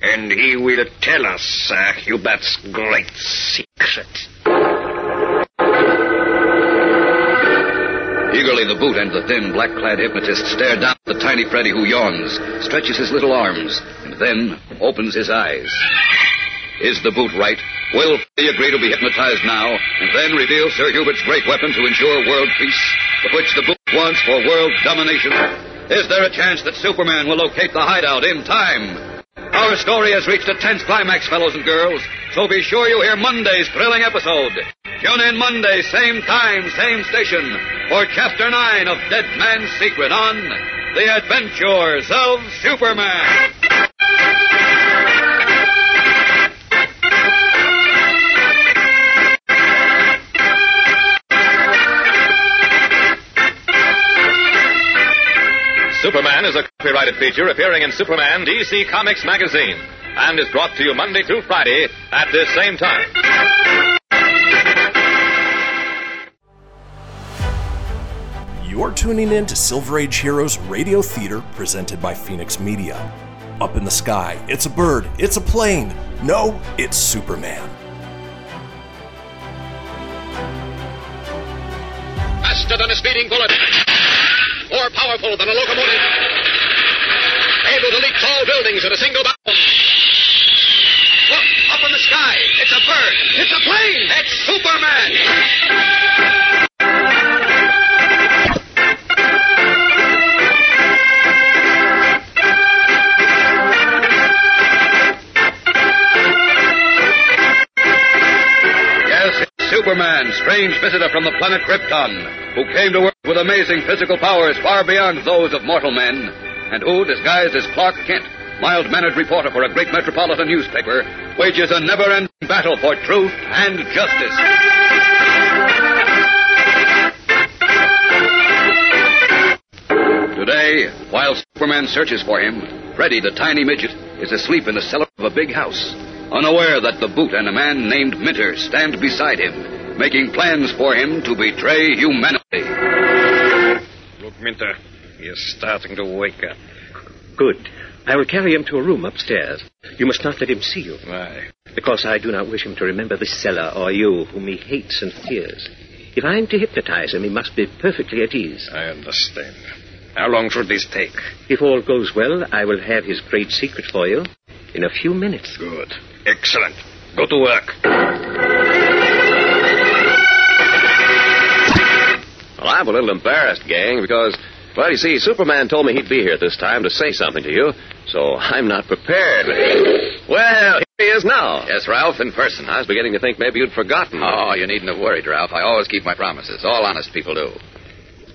And he will tell us Sir Hubert's great secret. Eagerly, the boot and the thin, black-clad hypnotist stare down at the tiny Freddy who yawns, stretches his little arms, and then opens his eyes. Is the boot right? Will Freddy agree to be hypnotized now, and then reveal Sir Hubert's great weapon to ensure world peace, of which the boot wants for world domination? Is there a chance that Superman will locate the hideout in time? Our story has reached a tense climax, fellows and girls, so be sure you hear Monday's thrilling episode. Tune in Monday, same time, same station, for Chapter 9 of Dead Man's Secret on The Adventures of Superman. Superman is a copyrighted feature appearing in Superman DC Comics magazine and is brought to you Monday through Friday at this same time. You're tuning in to Silver Age Heroes Radio Theater presented by Phoenix Media. Up in the sky, it's a bird, it's a plane. No, it's Superman. Faster than a speeding bullet. More powerful than a locomotive. Able to leap tall buildings in a single bound. Look, up in the sky. It's a bird. It's a plane. It's strange visitor from the planet Krypton, who came to Earth with amazing physical powers far beyond those of mortal men, and who, disguised as Clark Kent, mild mannered reporter for a great metropolitan newspaper, wages a never ending battle for truth and justice. Today, while Superman searches for him, Freddy, the tiny midget, is asleep in the cellar of a big house, unaware that the boot and a man named Minter stand beside him, making plans for him to betray humanity. Look, Minter, he is starting to wake up. Good. I will carry him to a room upstairs. You must not let him see you. Why? Because I do not wish him to remember this cellar or you, whom he hates and fears. If I am to hypnotize him, he must be perfectly at ease. I understand. How long should this take? If all goes well, I will have his great secret for you in a few minutes. Good. Excellent. Go to work. Well, I'm a little embarrassed, gang, because, well, you see, Superman told me he'd be here at this time to say something to you, so I'm not prepared. Well, here he is now. Yes, Ralph, in person. I was beginning to think maybe you'd forgotten. Oh, you needn't have worried, Ralph. I always keep my promises. All honest people do.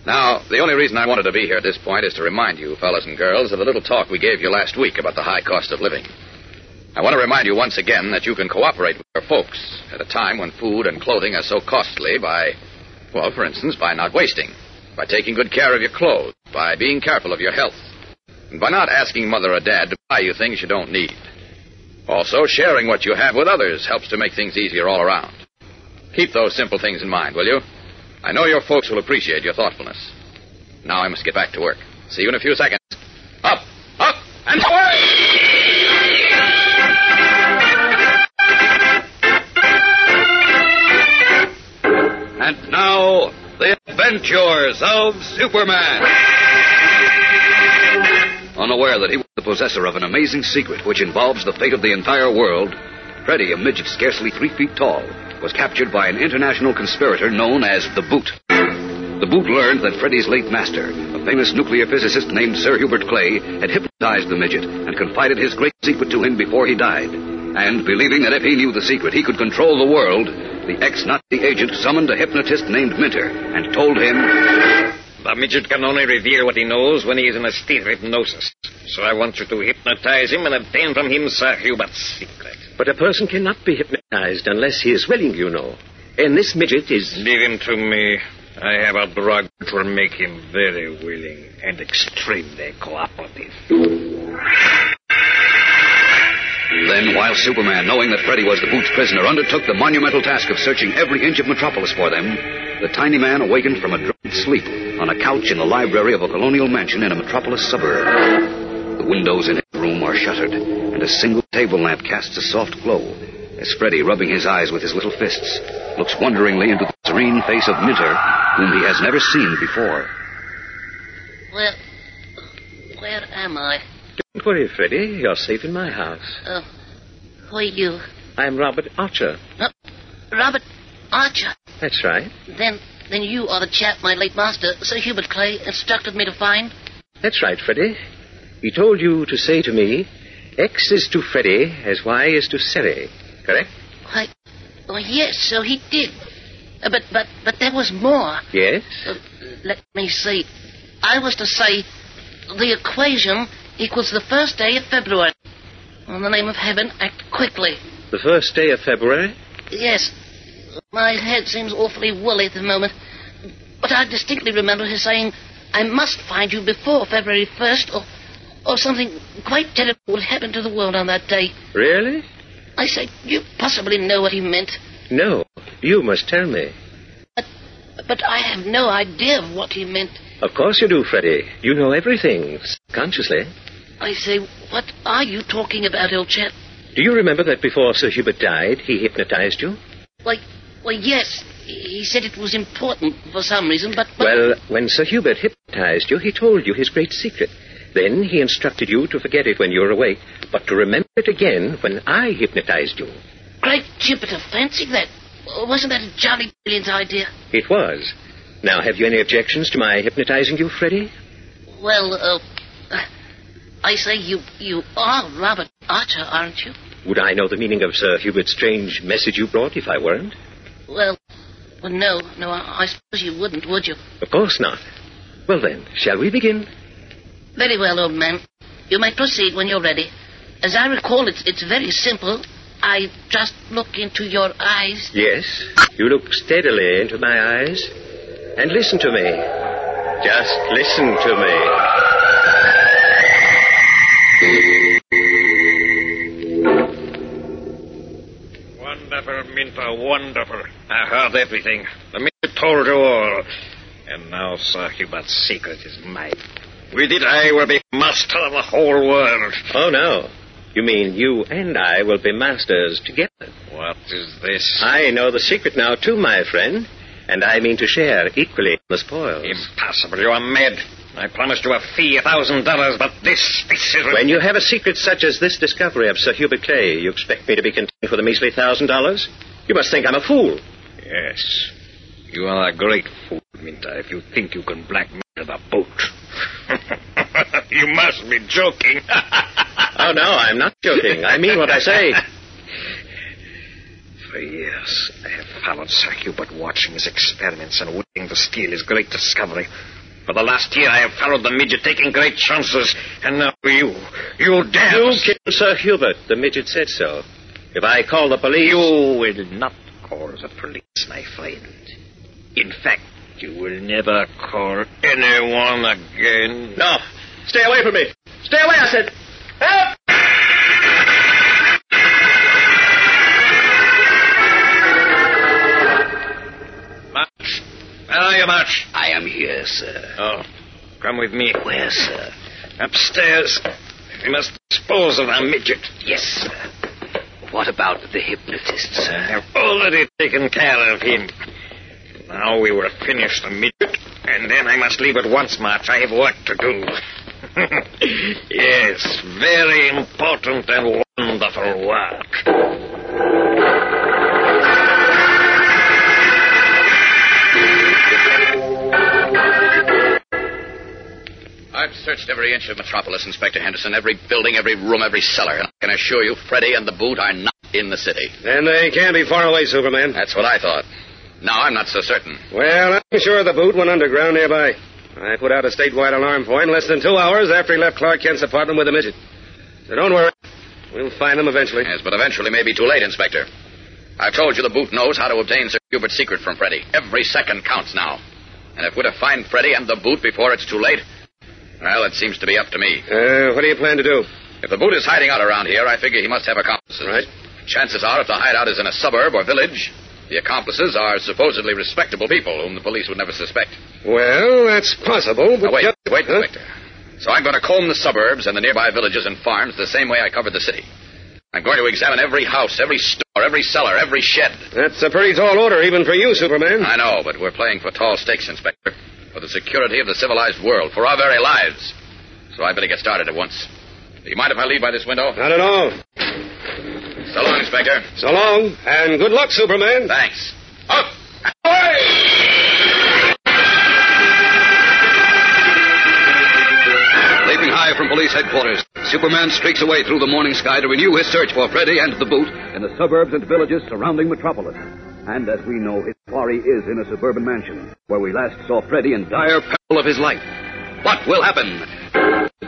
Now, the only reason I wanted to be here at this point is to remind you, fellas and girls, of the little talk we gave you last week about the high cost of living. I want to remind you once again that you can cooperate with your folks at a time when food and clothing are so costly by, well, for instance, by not wasting, by taking good care of your clothes, by being careful of your health, and by not asking mother or dad to buy you things you don't need. Also, sharing what you have with others helps to make things easier all around. Keep those simple things in mind, will you? I know your folks will appreciate your thoughtfulness. Now I must get back to work. See you in a few seconds. Up, up, and away! And now, the adventures of Superman. Unaware that he was the possessor of an amazing secret which involves the fate of the entire world, Freddy, a midget scarcely three feet tall, was captured by an international conspirator known as the Boot. The Boot learned that Freddy's late master, a famous nuclear physicist named Sir Hubert Clay, had hypnotized the midget and confided his great secret to him before he died. And believing that if he knew the secret, he could control the world, the ex-Nazi agent summoned a hypnotist named Minter and told him The midget can only reveal what he knows when he is in a state of hypnosis. So I want you to hypnotize him and obtain from him Sir Hubert's secret. But a person cannot be hypnotized unless he is willing, you know. And this midget is. Leave him to me. I have a drug which will make him very willing and extremely cooperative. Then, while Superman, knowing that Freddy was the Boot's prisoner, undertook the monumental task of searching every inch of Metropolis for them, the tiny man awakened from a drugged sleep on a couch in the library of a colonial mansion in a Metropolis suburb. The windows in his room are shuttered, and a single table lamp casts a soft glow as Freddy, rubbing his eyes with his little fists, looks wonderingly into the serene face of Minter, whom he has never seen before. Where. Where am I? Don't worry, Freddy. You're safe in my house. Uh, who are you? I'm Robert Archer. Uh, Robert Archer. That's right. Then, then you are the chap my late master, Sir Hubert Clay, instructed me to find? That's right, Freddy. He told you to say to me, X is to Freddy as Y is to Seri. Correct? Why, oh, yes, so he did. Uh, but, but, but there was more. Yes? Uh, let me see. I was to say the equation equals the first day of February. In the name of heaven, act quickly. The first day of February? Yes. My head seems awfully woolly at the moment. But I distinctly remember his saying, I must find you before February 1st, or, or something quite terrible will happen to the world on that day. Really? I say, you possibly know what he meant. No. You must tell me. But, but I have no idea of what he meant. Of course you do, Freddy. You know everything, consciously. I say, what are you talking about, old chap? Do you remember that before Sir Hubert died, he hypnotized you? Why, why, yes. He said it was important for some reason, but, but... Well, when Sir Hubert hypnotized you, he told you his great secret. Then he instructed you to forget it when you were awake, but to remember it again when I hypnotized you. Great Jupiter, fancy that. Wasn't that a jolly brilliant idea? It was. Now, have you any objections to my hypnotizing you, Freddy? Well, uh, I say you you are Robert Archer, aren't you? Would I know the meaning of Sir Hubert's strange message you brought if I weren't? Well, well, no, no, I, I suppose you wouldn't, would you? Of course not. Well then, shall we begin? Very well, old man. You may proceed when you're ready. As I recall, it's it's very simple. I just look into your eyes. Yes. You look steadily into my eyes and listen to me. Just listen to me. Wonderful, Minter, wonderful. I heard everything. The minute told you all. And now Sir Hubert's secret is mine. With it, I will be master of the whole world. Oh, no. You mean you and I will be masters together? What is this? I know the secret now, too, my friend. And I mean to share equally the spoils. Impossible. You are mad. I promised you a fee, a thousand dollars, but this, this is... When you have a secret such as this discovery of Sir Hubert Clay, you expect me to be content with a measly thousand dollars? You must think I'm a fool. Yes. You are a great fool, Minter, if you think you can blackmail the boot. (laughs) (laughs) you must be joking. oh, no, I'm not joking. I mean what I say. (laughs) For years, I have followed Sir Hubert, watching his experiments and waiting to steal his great discovery. For the last year, I have followed the midget, taking great chances, and now you, you dare... You killed Sir Hubert. The midget said so. If I call the police... You will not call the police, my friend. In fact, you will never call anyone again. No. Stay away from me. Stay away, I said. Help! March. Where are you, March? I am here, sir. Oh, come with me. Where, sir? Upstairs. We must dispose of our midget. Yes, sir. What about the hypnotist, sir? I've already taken care of him. Now we will finish the midget, and then I must leave at once, March. I have work to do. (laughs) yes, very important and wonderful work. I've searched every inch of Metropolis, Inspector Henderson, every building, every room, every cellar. And I can assure you, Freddy and the boot are not in the city. And they can't be far away, Superman. That's what I thought. Now I'm not so certain. Well, I'm sure the boot went underground nearby. I put out a statewide alarm for him less than two hours after he left Clark Kent's apartment with a midget. So don't worry. We'll find him eventually. Yes, but eventually may be too late, Inspector. I've told you the boot knows how to obtain Sir Hubert's secret from Freddy. Every second counts now. And if we're to find Freddy and the boot before it's too late, well, it seems to be up to me. Uh, what do you plan to do? If the boot is hiding out around here, I figure he must have accomplices. Right. Chances are, if the hideout is in a suburb or village, the accomplices are supposedly respectable people whom the police would never suspect. Well, that's possible, but... Now, wait, just- wait, Huh? Inspector. So I'm going to comb the suburbs and the nearby villages and farms the same way I covered the city. I'm going to examine every house, every store, every cellar, every shed. That's a pretty tall order, even for you, Superman. I know, but we're playing for tall stakes, Inspector. For the security of the civilized world, for our very lives. So I better get started at once. Do you mind if I leave by this window? Not at all. So long, Inspector. So long, and good luck, Superman. Thanks. Up! Leaping high from police headquarters, Superman streaks away through the morning sky to renew his search for Freddy and the boot in the suburbs and villages surrounding Metropolis. And as we know, his quarry is in a suburban mansion, where we last saw Freddy in dire peril of his life. What will happen?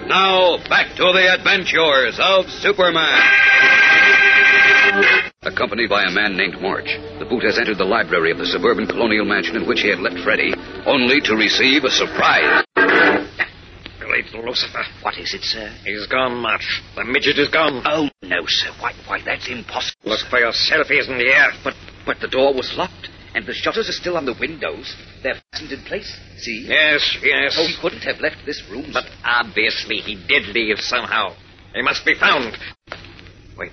Now, back to the adventures of Superman. Accompanied by a man named March, the boot has entered the library of the suburban colonial mansion in which he had left Freddy, only to receive a surprise. Great Lucifer. What is it, sir? He's gone, March. The midget is gone. Oh, no, sir. Why, why, that's impossible. Look for yourself, he isn't here. But, but the door was locked, and the shutters are still on the windows. They're fastened in place. See? Yes, yes. Oh, he couldn't have left this room. But obviously he did leave somehow. He must be found. Wait.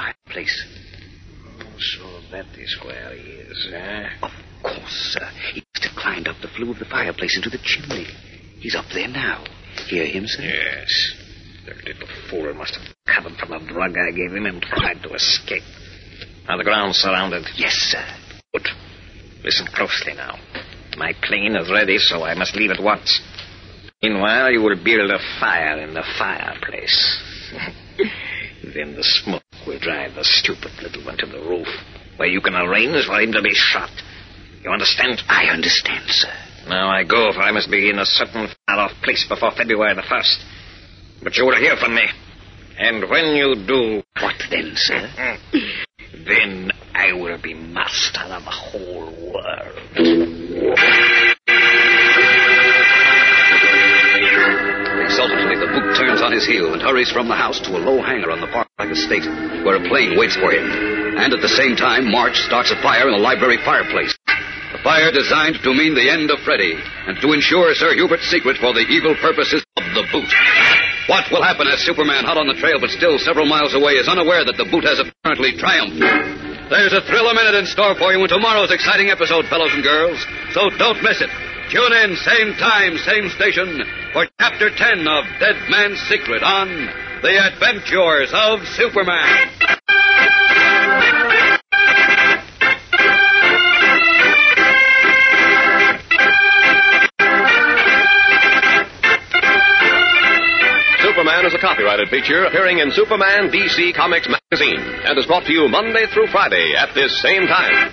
Fireplace. Oh, so that is where he is, eh? Of course, sir. He must have climbed up the flue of the fireplace into the chimney. He's up there now. Hear him, sir? Yes. The little fool must have recovered from the drug I gave him and tried to escape. Are the grounds surrounded? Yes, sir. Good. Listen closely now. My plane is ready, so I must leave at once. Meanwhile, you will build a fire in the fireplace. (laughs) then the smoke will drive the stupid little one to the roof, where you can arrange for him to be shot. You understand? I understand, sir. Now I go, for I must be in a certain far-off place before February the 1st. But you will hear from me. And when you do... What then, sir? (laughs) then I will be master of the whole world. Exultantly, the boot turns on his heel and hurries from the house to a low hangar on the Park estate, where a plane waits for him. And at the same time, March starts a fire in the library fireplace. A fire designed to mean the end of Freddy, and to ensure Sir Hubert's secret for the evil purposes of the boot. What will happen as Superman, hot on the trail but still several miles away, is unaware that the boot has apparently triumphed? There's a thrill a minute in store for you in tomorrow's exciting episode, fellows and girls, so don't miss it. Tune in, same time, same station, for Chapter 10 of Dead Man's Secret on The Adventures of Superman. Superman is a copyrighted feature appearing in Superman DC Comics magazine and is brought to you Monday through Friday at this same time.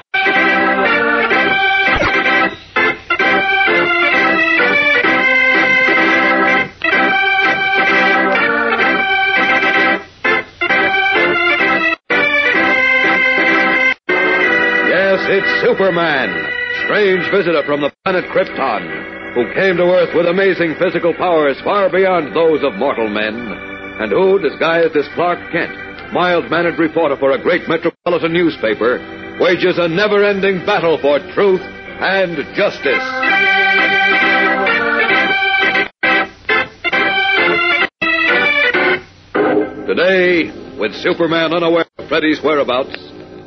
Superman, strange visitor from the planet Krypton, who came to Earth with amazing physical powers far beyond those of mortal men, and who, disguised as Clark Kent, mild-mannered reporter for a great metropolitan newspaper, wages a never-ending battle for truth and justice. Today, with Superman unaware of Freddy's whereabouts,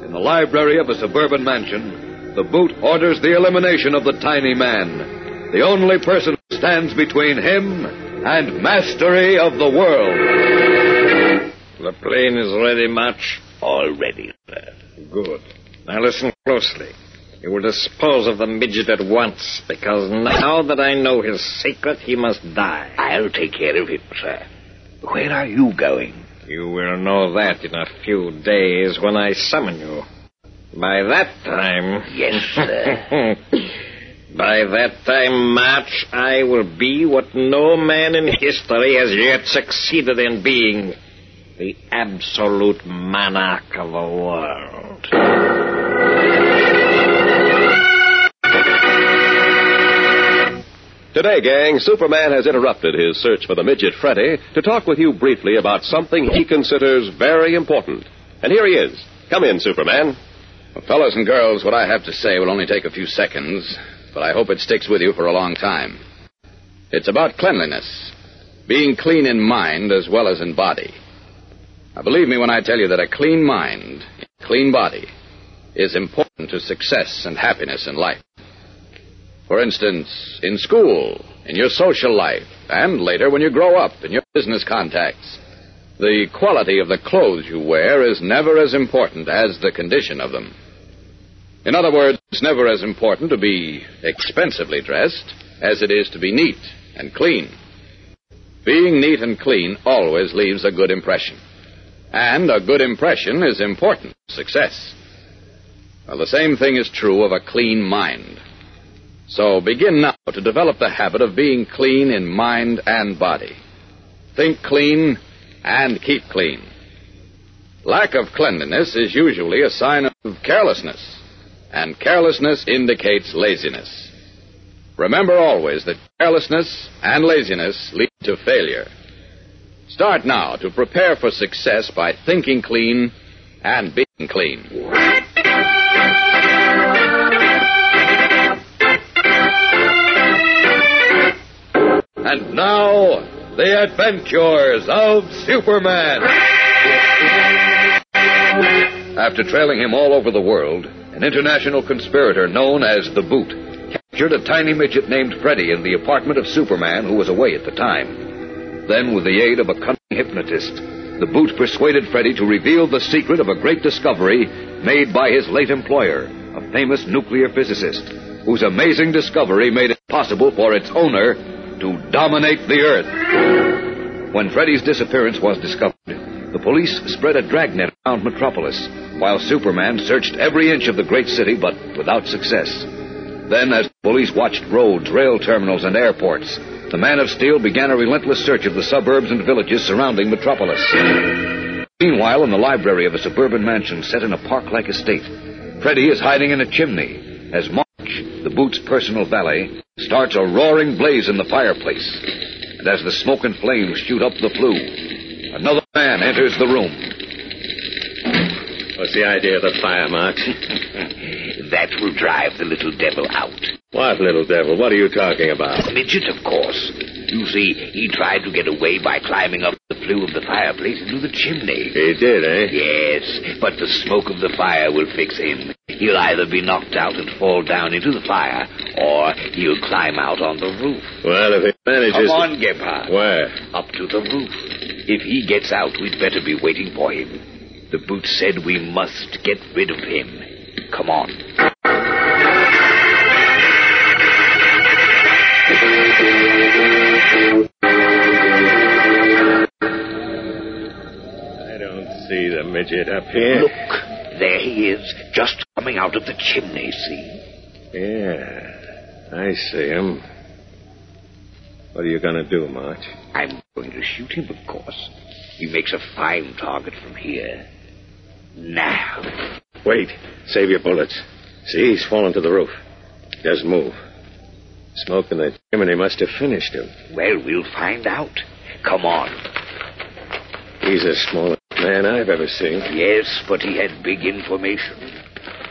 in the library of a suburban mansion, the boot orders the elimination of the tiny man, the only person who stands between him and mastery of the world. The plane is ready, March? All ready, sir. Good. Now listen closely. You will dispose of the midget at once, because now that I know his secret, he must die. I'll take care of him, sir. Where are you going? You will know that in a few days when I summon you. By that time. Yes, sir. (laughs) By that time, March, I will be what no man in history has yet succeeded in being the absolute monarch of the world. Today, gang, Superman has interrupted his search for the midget Freddy to talk with you briefly about something he considers very important. And here he is. Come in, Superman. Well, fellas and girls, what I have to say will only take a few seconds, but I hope it sticks with you for a long time. It's about cleanliness, being clean in mind as well as in body. Now, believe me when I tell you that a clean mind, a clean body, is important to success and happiness in life. For instance, in school, in your social life, and later when you grow up in your business contacts. The quality of the clothes you wear is never as important as the condition of them. In other words, it's never as important to be expensively dressed as it is to be neat and clean. Being neat and clean always leaves a good impression. And a good impression is important to success. Well, the same thing is true of a clean mind. So begin now to develop the habit of being clean in mind and body. Think clean and keep clean. Lack of cleanliness is usually a sign of carelessness, and carelessness indicates laziness. Remember always that carelessness and laziness lead to failure. Start now to prepare for success by thinking clean and being clean. And now, the adventures of Superman. After trailing him all over the world, an international conspirator known as the Boot captured a tiny midget named Freddy in the apartment of Superman, who was away at the time. Then, with the aid of a cunning hypnotist, the Boot persuaded Freddy to reveal the secret of a great discovery made by his late employer, a famous nuclear physicist, whose amazing discovery made it possible for its owner to dominate the Earth. When Freddy's disappearance was discovered, the police spread a dragnet around Metropolis, while Superman searched every inch of the great city, but without success. Then, as the police watched roads, rail terminals, and airports, the Man of Steel began a relentless search of the suburbs and villages surrounding Metropolis. Meanwhile, in the library of a suburban mansion set in a park-like estate, Freddy is hiding in a chimney as March, the Boot's personal valet, starts a roaring blaze in the fireplace. And as the smoke and flames shoot up the flue, another man enters the room. What's the idea of the fire, March? (laughs) that will drive the little devil out. What little devil? What are you talking about? Midget, of course. You see, he tried to get away by climbing up the flue of the fireplace into the chimney. He did, eh? Yes, but the smoke of the fire will fix him. He'll either be knocked out and fall down into the fire, or he'll climb out on the roof. Well, if he manages. Come on, Gebhardt. Where? Up to the roof. If he gets out, we'd better be waiting for him. The boot said we must get rid of him. Come on. I don't see the midget up here. Look, there he is, just coming out of the chimney, see? Yeah, I see him. What are you going to do, March? I'm going to shoot him, of course. He makes a fine target from here. Now. Wait. Save your bullets. See, he's fallen to the roof. Doesn't move. Smoke in the chimney must have finished him. Well, we'll find out. Come on. He's the smallest man I've ever seen. Yes, but he had big information.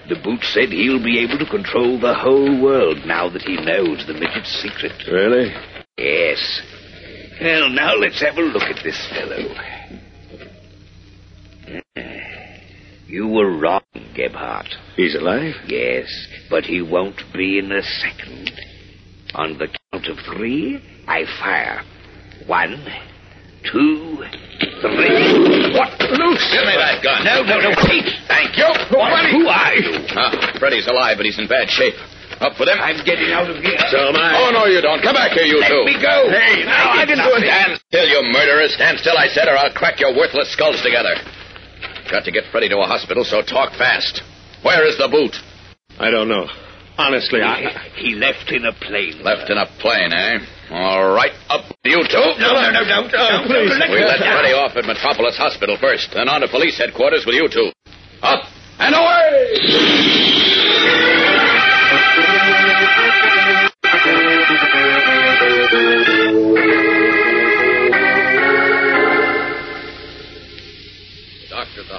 The boot said he'll be able to control the whole world now that he knows the midget's secret. Really? Yes. Well, now let's have a look at this fellow. You were wrong, Gebhardt. He's alive? Yes, but he won't be in a second. On the count of three, I fire. One, two, three. What? Loose! Give me that gun. No, no, no, wait. Thank you. What? Who are you? Ah, Freddy's alive, but he's in bad shape. Up for them. I'm getting out of here. So am I. Oh, no, you don't. Come back here, you Let two. me go. Hey, now, I, I did didn't do it. nothing. Stand still, you murderers. Stand still, I said, or I'll crack your worthless skulls together. Got to get Freddy to a hospital, so talk fast. Where is the boot? I don't know. Honestly, I. He left in a plane. Left in a plane, eh? All right, up you two. No, no, no, don't. don't, please. don't We'll let down. Freddy off at Metropolis Hospital first, then on to police headquarters with you two. Up and away!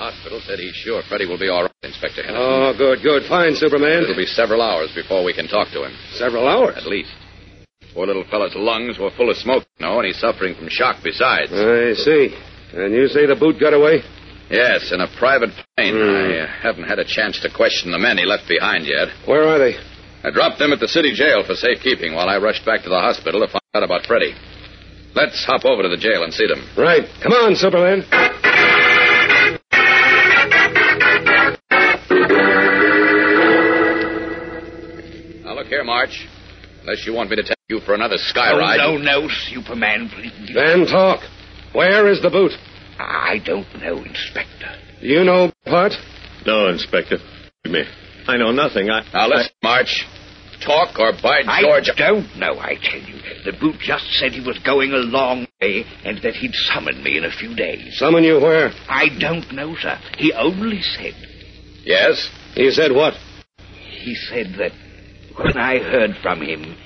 Hospital said he's sure Freddy will be all right, Inspector Henderson. Oh, good, good. Fine, Superman. It'll be several hours before we can talk to him. Several hours. At least. Poor little fellow's lungs were full of smoke, you know, and he's suffering from shock besides. I see. And you say the boot got away? Yes, in a private plane. I uh, haven't had a chance to question the men he left behind yet. Where are they? I dropped them at the city jail for safekeeping while I rushed back to the hospital to find out about Freddy. Let's hop over to the jail and see them. Right. Come on, Superman. Here, March. Unless you want me to take you for another sky Oh, ride. no, no, Superman, please. Then talk. Where is the boot? I don't know, Inspector. Do you know part? No, Inspector. Me. I know nothing. I. Now, listen, March. talk, or by George. I don't know, I tell you. The boot just said he was going a long way and that he'd summon me in a few days. Summon you where? I don't know, sir. He only said. Yes? He said what? He said that when I heard from him,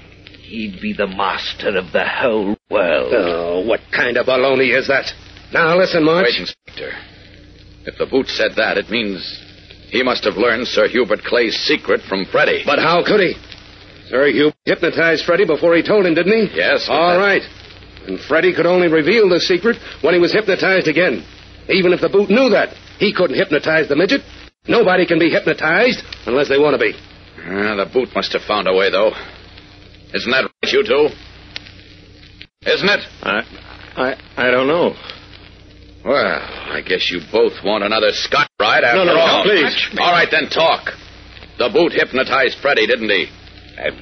he'd be the master of the whole world. Oh, what kind of baloney is that? Now listen, March. Wait, Inspector. If the boot said that, it means he must have learned Sir Hubert Clay's secret from Freddy. But how could he? Sir Hubert hypnotized Freddy before he told him, didn't he? Yes. but All that- right. And Freddy could only reveal the secret when he was hypnotized again. Even if the boot knew that, he couldn't hypnotize the midget. Nobody can be hypnotized unless they want to be. Ah, the boot must have found a way, though. Isn't that right, you two? Isn't it? I, I, I don't know. Well, I guess you both want another Scott ride after no, no, all. please. All right, then talk. The boot hypnotized Freddy, didn't he? Um,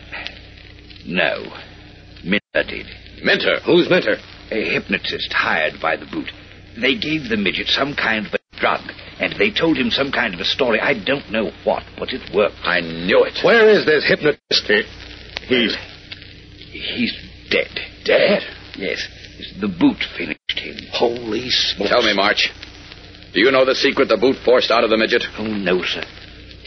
no. Minter did. Minter? Who's Minter? A hypnotist hired by the boot. They gave the midget some kind of a drug, and they told him some kind of a story. I don't know what, but it worked. I knew it. Where is this hypnotist? He's. He's dead. Dead? Yes. The boot finished him. Holy smokes. Tell me, March. Do you know the secret the boot forced out of the midget? Oh, no, sir.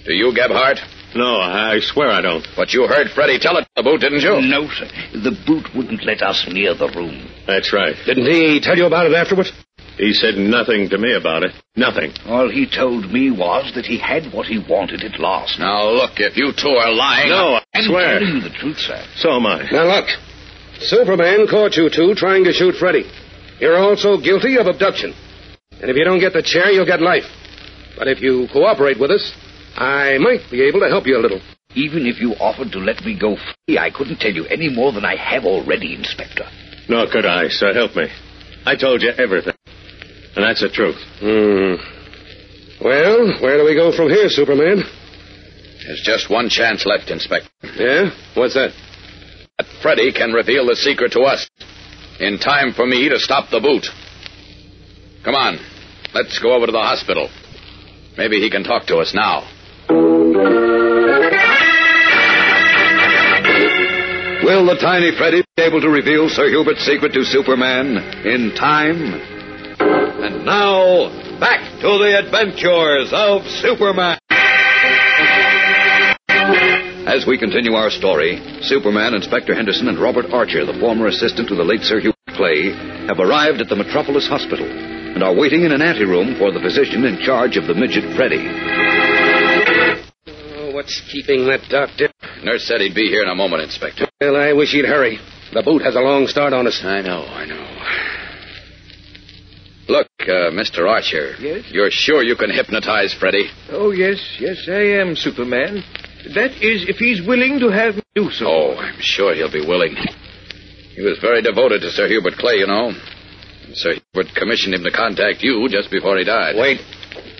Do you, Gebhardt? No, I swear I don't. But you heard Freddy tell it to the boot, didn't you? No, sir. The boot wouldn't let us near the room. That's right. Didn't he tell you about it afterwards? He said nothing to me about it. Nothing. All he told me was that he had what he wanted at last. Now, look, if you two are lying. No, I swear. I'm telling you the truth, sir. So am I. Now look. Superman caught you two trying to shoot Freddy. You're also guilty of abduction. And if you don't get the chair, you'll get life. But if you cooperate with us, I might be able to help you a little. Even if you offered to let me go free, I couldn't tell you any more than I have already, Inspector. Nor could I, so help me. I told you everything. And that's the truth. Hmm. Well, where do we go from here, Superman? There's just one chance left, Inspector. Yeah? What's that? That Freddy can reveal the secret to us. In time for me to stop the boot. Come on. Let's go over to the hospital. Maybe he can talk to us now. Will the tiny Freddy be able to reveal Sir Hubert's secret to Superman in time? And now, back to the adventures of Superman. As we continue our story, Superman, Inspector Henderson, and Robert Archer, the former assistant to the late Sir Hubert Clay, have arrived at the Metropolis Hospital and are waiting in an anteroom for the physician in charge of the midget Freddy. Oh, what's keeping that doctor? Nurse said he'd be here in a moment, Inspector. Well, I wish he'd hurry. The boot has a long start on us. I know, I know. Look, uh, Mr. Archer. Yes? You're sure you can hypnotize Freddy? Oh, yes, yes, I am Superman. That is, if he's willing to have me do so. Oh, I'm sure he'll be willing. He was very devoted to Sir Hubert Clay, you know. And Sir Hubert commissioned him to contact you just before he died. Wait.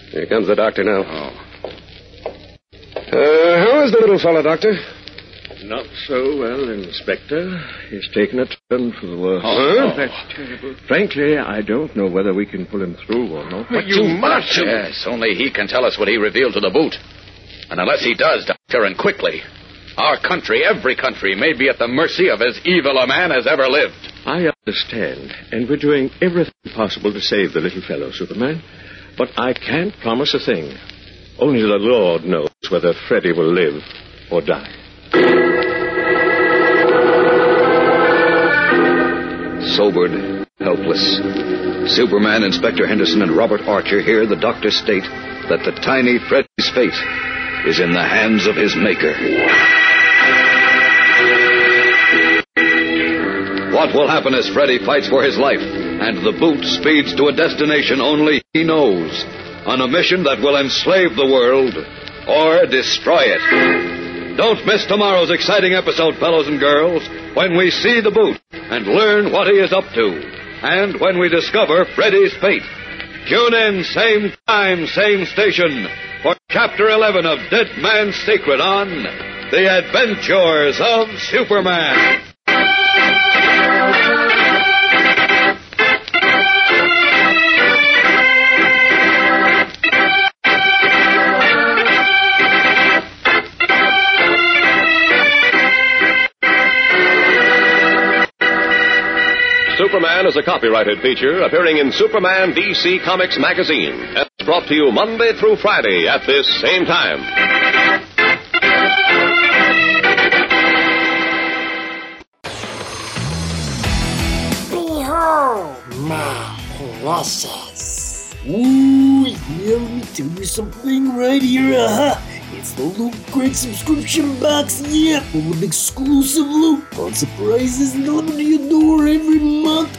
Here comes the doctor now. Oh. Uh, how is the little fellow, Doctor? Not so well, Inspector. He's taken a turn for the worse. Huh? That's terrible. Frankly, I don't know whether we can pull him through or not. But you must. Yes, only he can tell us what he revealed to the boot. And unless he does, Doctor, and quickly, our country, every country, may be at the mercy of as evil a man as ever lived. I understand, and we're doing everything possible to save the little fellow, Superman. But I can't promise a thing. Only the Lord knows whether Freddy will live or die. Sobered, helpless. Superman, Inspector Henderson, and Robert Archer hear the doctor state that the tiny Freddy's fate is in the hands of his maker. What will happen as Freddy fights for his life and the boot speeds to a destination only he knows? On a mission that will enslave the world or destroy it. Don't miss tomorrow's exciting episode, fellows and girls, when we see the boot and learn what he is up to, and when we discover Freddy's fate. Tune in, same time, same station, for Chapter 11 of Dead Man's Secret on The Adventures of Superman. Is a copyrighted feature appearing in Superman DC Comics magazine. It's brought to you Monday through Friday at this same time. Behold my precious. Ooh, yeah, let me tell you something right here. Uh-huh. It's the Loot Crate subscription box, yeah, full of exclusive loot, fun surprises delivered to your door every month.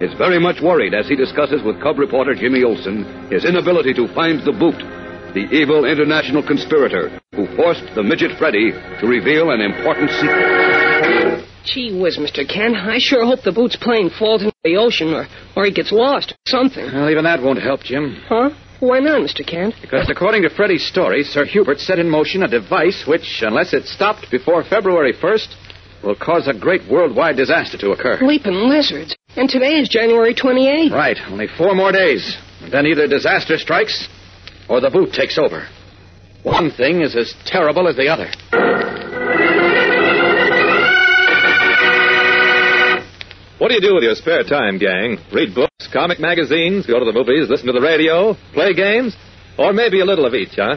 is very much worried as he discusses with Cub reporter Jimmy Olsen his inability to find the boot, the evil international conspirator who forced the midget Freddy to reveal an important secret. Gee whiz, Mr. Kent. I sure hope the boot's plane falls into the ocean or, or he gets lost or something. Well, even that won't help, Jim. Huh? Why not, Mr. Kent? Because according to Freddy's story, Sir Hubert set in motion a device which, unless it stopped before February 1st, will cause a great worldwide disaster to occur. Leaping lizards. And today is January 28th. Right, only four more days. And then either disaster strikes or the boot takes over. One thing is as terrible as the other. What do you do with your spare time, gang? Read books, comic magazines, go to the movies, listen to the radio, play games? Or maybe a little of each, huh?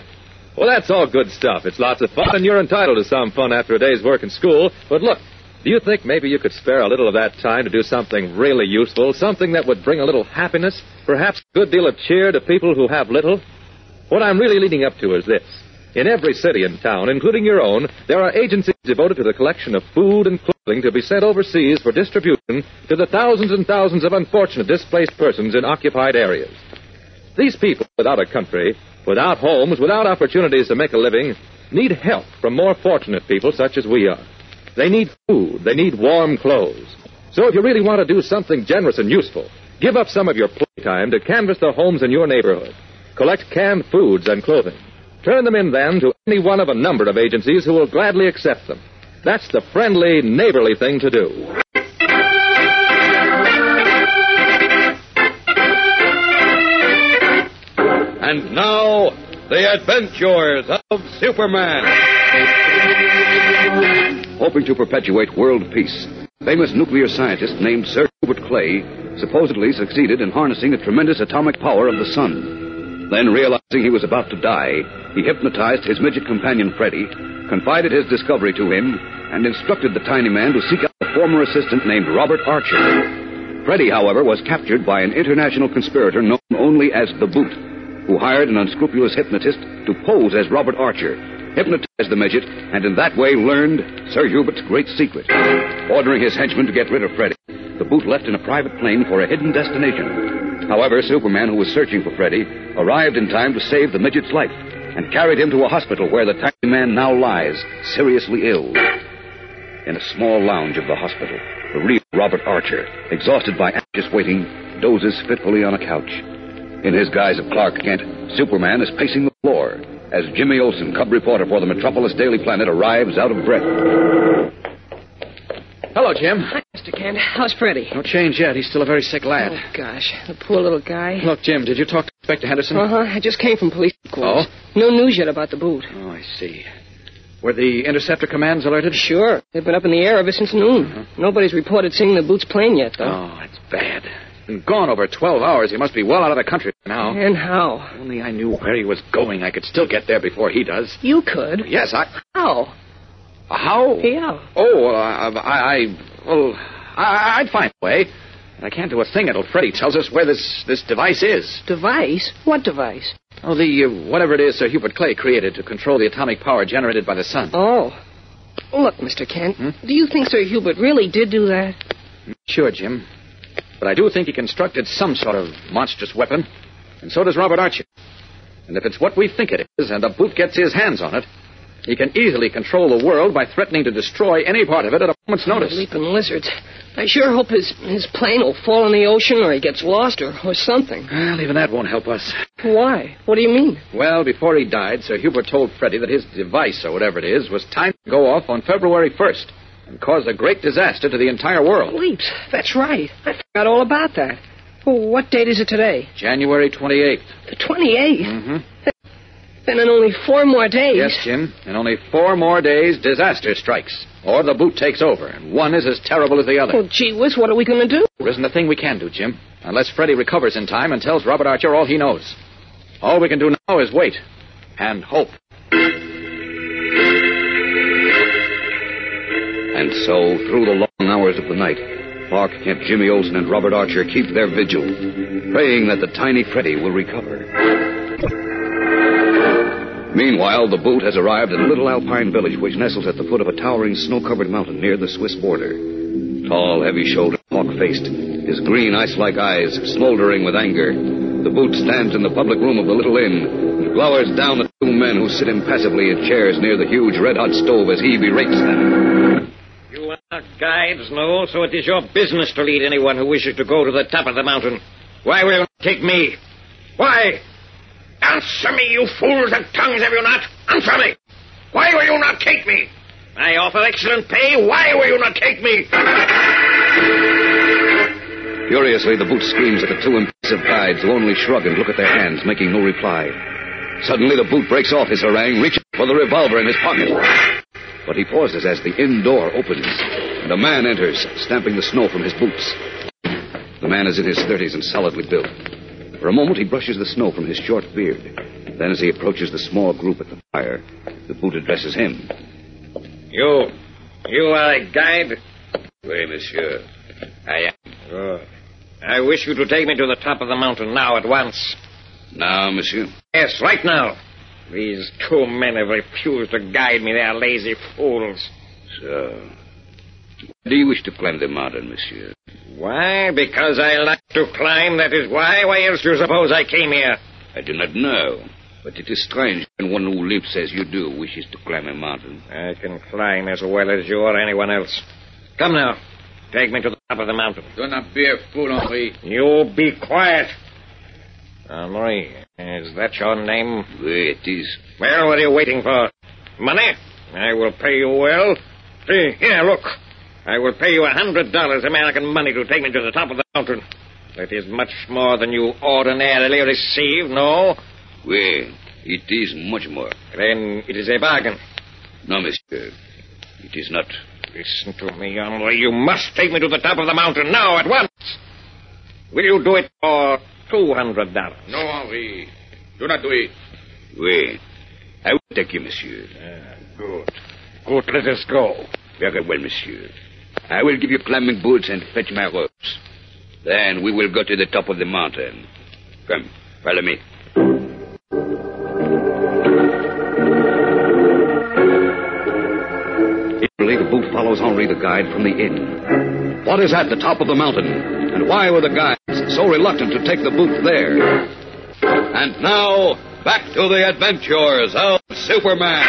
Well, that's all good stuff. It's lots of fun, and you're entitled to some fun after a day's work in school. But look, do you think maybe you could spare a little of that time to do something really useful, something that would bring a little happiness, perhaps a good deal of cheer to people who have little? What I'm really leading up to is this. In every city and town, including your own, there are agencies devoted to the collection of food and clothing to be sent overseas for distribution to the thousands and thousands of unfortunate displaced persons in occupied areas. These people without a country, without homes, without opportunities to make a living, need help from more fortunate people such as we are. They need food. They need warm clothes. So if you really want to do something generous and useful, give up some of your playtime to canvass the homes in your neighborhood. Collect canned foods and clothing. Turn them in then to any one of a number of agencies who will gladly accept them. That's the friendly, neighborly thing to do. And now, the adventures of Superman. Hoping to perpetuate world peace, A famous nuclear scientist named Sir Hubert Clay supposedly succeeded in harnessing the tremendous atomic power of the sun. Then, realizing he was about to die, he hypnotized his midget companion Freddy, confided his discovery to him, and instructed the tiny man to seek out a former assistant named Robert Archer. Freddy, however, was captured by an international conspirator known only as the Boot, who hired an unscrupulous hypnotist to pose as Robert Archer, hypnotized the midget, and in that way learned Sir Hubert's great secret. Ordering his henchmen to get rid of Freddy, the Boot left in a private plane for a hidden destination. However, Superman, who was searching for Freddy, arrived in time to save the midget's life. and carried him to a hospital where the tiny man now lies, seriously ill. In a small lounge of the hospital, the real Robert Archer, exhausted by anxious waiting, dozes fitfully on a couch. In his guise of Clark Kent, Superman is pacing the floor as Jimmy Olsen, cub reporter for the Metropolis Daily Planet, arrives out of breath. Hello, Jim. Hi, Mr. Kent. How's Freddie? No change yet. He's still a very sick lad. Oh, gosh. The poor little guy. Look, Jim, did you talk to Inspector Henderson? Uh huh. I just came from police headquarters. No news yet about the boot. Oh, I see. Were the interceptor commands alerted? Sure. They've been up in the air ever since noon. Nobody's reported seeing the boot's plane yet, though. Oh, it's bad. Been gone over 12 hours. He must be well out of the country now. And how? Only I knew where he was going. I could still get there before he does. You could. Yes, I. How? How? Yeah. Oh, uh, I, I. Well, I, I'd find a way. I can't do a thing until Freddie tells us where this, this device is. Device? What device? Oh, the uh, whatever it is Sir Hubert Clay created to control the atomic power generated by the sun. Oh. Look, Mr. Kent, do you think Sir Hubert really did do that? Sure, Jim. But I do think he constructed some sort of monstrous weapon. And so does Robert Archer. And if it's what we think it is, and the boot gets his hands on it, he can easily control the world by threatening to destroy any part of it at a moment's notice. Leaping lizards. I sure hope his, his plane will fall in the ocean or he gets lost or, or something. Well, even that won't help us. Why? What do you mean? Well, before he died, Sir Hubert told Freddie that his device, or whatever it is, was timed to go off on February 1st and cause a great disaster to the entire world. Leaps. That's right. I forgot all about that. Well, what date is it today? January 28th. The 28th? Mm-hmm. Then in only four more days. Yes, Jim. In only four more days, disaster strikes. Or the boot takes over, and one is as terrible as the other. Well, gee whiz, what are we going to do? There isn't a thing we can do, Jim, unless Freddie recovers in time and tells Robert Archer all he knows. All we can do now is wait and hope. And so, through the long hours of the night, Clark Kent, Jimmy Olsen, and Robert Archer keep their vigil, praying that the tiny Freddie will recover. Meanwhile, the boot has arrived in a little alpine village which nestles at the foot of a towering snow-covered mountain near the Swiss border. Tall, heavy-shouldered, hawk-faced, his green ice-like eyes smoldering with anger, the boot stands in the public room of the little inn and glowers down at two men who sit impassively in chairs near the huge red-hot stove as he berates them. You are guides, no, so it is your business to lead anyone who wishes to go to the top of the mountain. Why will you take me? Why? Answer me, you fools and tongues, have you not? Answer me! Why will you not take me? I offer excellent pay. Why will you not take me? Furiously, the boot screams at the two impassive guides who only shrug and look at their hands, making no reply. Suddenly, the boot breaks off his harangue, reaches for the revolver in his pocket. But he pauses as the inn door opens, and a man enters, stamping the snow from his boots. The man is in his thirties and solidly built. For a moment, he brushes the snow from his short beard. Then, as he approaches the small group at the fire, the boot addresses him. You. You are a guide? Oui, monsieur. I am. Oh. I wish you to take me to the top of the mountain now at once. Now, monsieur? Yes, right now. These two men have refused to guide me. They are lazy fools. So. Do you wish to climb the mountain, monsieur? Why? Because I like to climb, that is why. Why else do you suppose I came here? I do not know. But it is strange when one who lives as you do wishes to climb a mountain. I can climb as well as you or anyone else. Come now. Take me to the top of the mountain. Do not be a fool, Henri. You be quiet. Henri, is that your name? It is. Well, what are you waiting for? Money? I will pay you well. See, here, look. I will pay you a hundred dollars American money to take me to the top of the mountain. That is much more than you ordinarily receive, no? Well, it is much more. Then it is a bargain. No, monsieur. It is not. Listen to me, Henri. You must take me to the top of the mountain now, at once. Will you do it or $200. No, Henri. Do not do it. Oui. I will take you, monsieur. Ah, good. Good, let us go. Very well, monsieur. I will give you climbing boots and fetch my ropes. Then we will go to the top of the mountain. Come, follow me. Henri the guide from the inn. What is at the top of the mountain? And why were the guides so reluctant to take the boot there? And now, Back to the adventures of Superman.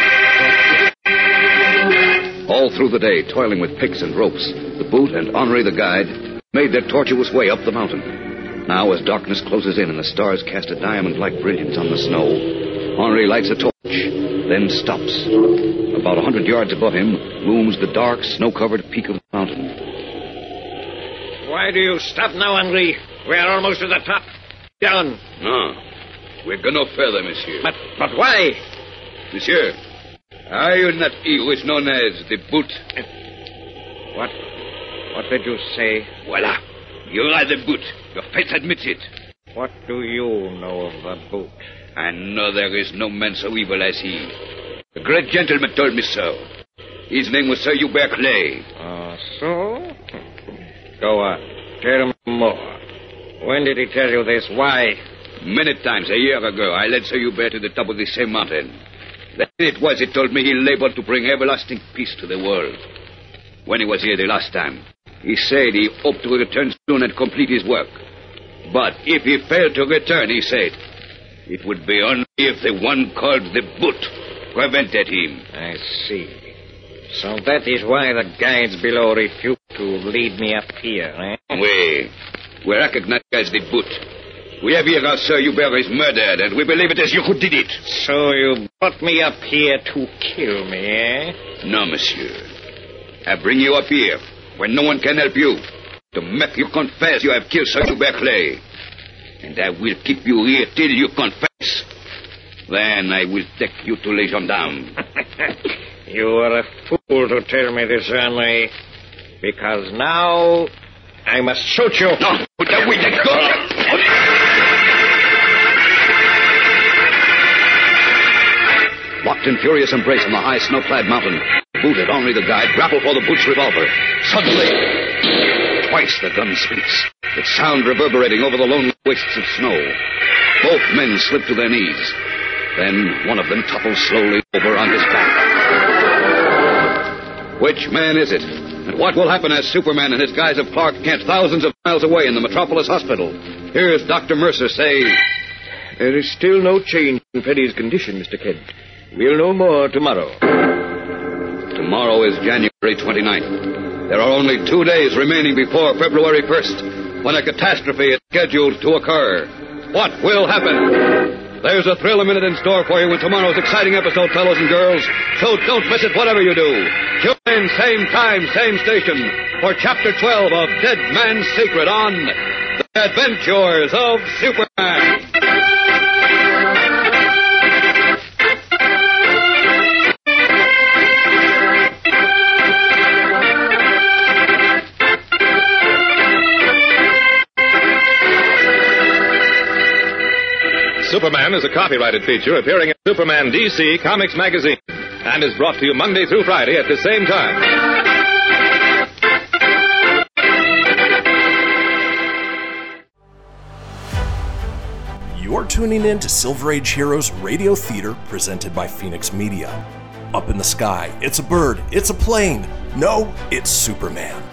All through the day, toiling with picks and ropes, the boot and Henri the guide made their tortuous way up the mountain. Now, as darkness closes in and the stars cast a diamond like brilliance on the snow, Henri lights a torch, then stops. About a hundred yards above him looms the dark, snow covered peak of the mountain. Why do you stop now, Henri? We are almost to the top. Down. No. We're going no further, monsieur. But, but why? Monsieur, are you not he who is known as the boot? What? What did you say? Voila. You are the boot. Your face admits it. What do you know of the boot? I know there is no man so evil as he. The great gentleman told me so. His name was Sir Hubert Clay. Ah, so? Go on. Tell me more. When did he tell you this? Why? Many times a year ago, I led Sir Hubert to the top of the same mountain. Then it was he told me he labored to bring everlasting peace to the world. When he was here the last time, he said he hoped to return soon and complete his work. But if he failed to return, he said, it would be only if the one called the Boot prevented him. I see. So that is why the guides below refused to lead me up here, eh? We, we recognize the Boot. We have here our Sir Hubert is murdered, and we believe it is you who did it. So you brought me up here to kill me, eh? No, monsieur. I bring you up here when no one can help you to make you confess you have killed Sir Hubert Clay. And I will keep you here till you confess. Then I will take you to Les (laughs) Gendarmes. you are a fool to tell me this, Henri. Because now I must shoot you. No, put that let go. Locked in furious embrace on the high snow-clad mountain, booted Henri the guide grappled for the boot's revolver. Suddenly, twice the gun speaks, its sound reverberating over the lonely wastes of snow. Both men slip to their knees. Then one of them topples slowly over on his back. Which man is it? And what will happen as Superman in his guise of Clark Kent thousands of miles away in the Metropolis Hospital? Here's Dr. Mercer say... There is still no change in Freddy's condition, Mr. Kent. We'll know more tomorrow. Tomorrow is January 29th. There are only two days remaining before February 1st, when a catastrophe is scheduled to occur. What will happen? There's a thrill a minute in store for you in tomorrow's exciting episode, fellows and girls. So don't miss it, whatever you do. Tune in, same time, same station, for Chapter 12 of Dead Man's Secret on The Adventures of Superman. Superman is a copyrighted feature appearing in Superman DC Comics Magazine and is brought to you Monday through Friday at the same time. You're tuning in to Silver Age Heroes Radio Theater presented by Phoenix Media. Up in the sky, it's a bird, it's a plane. No, it's Superman.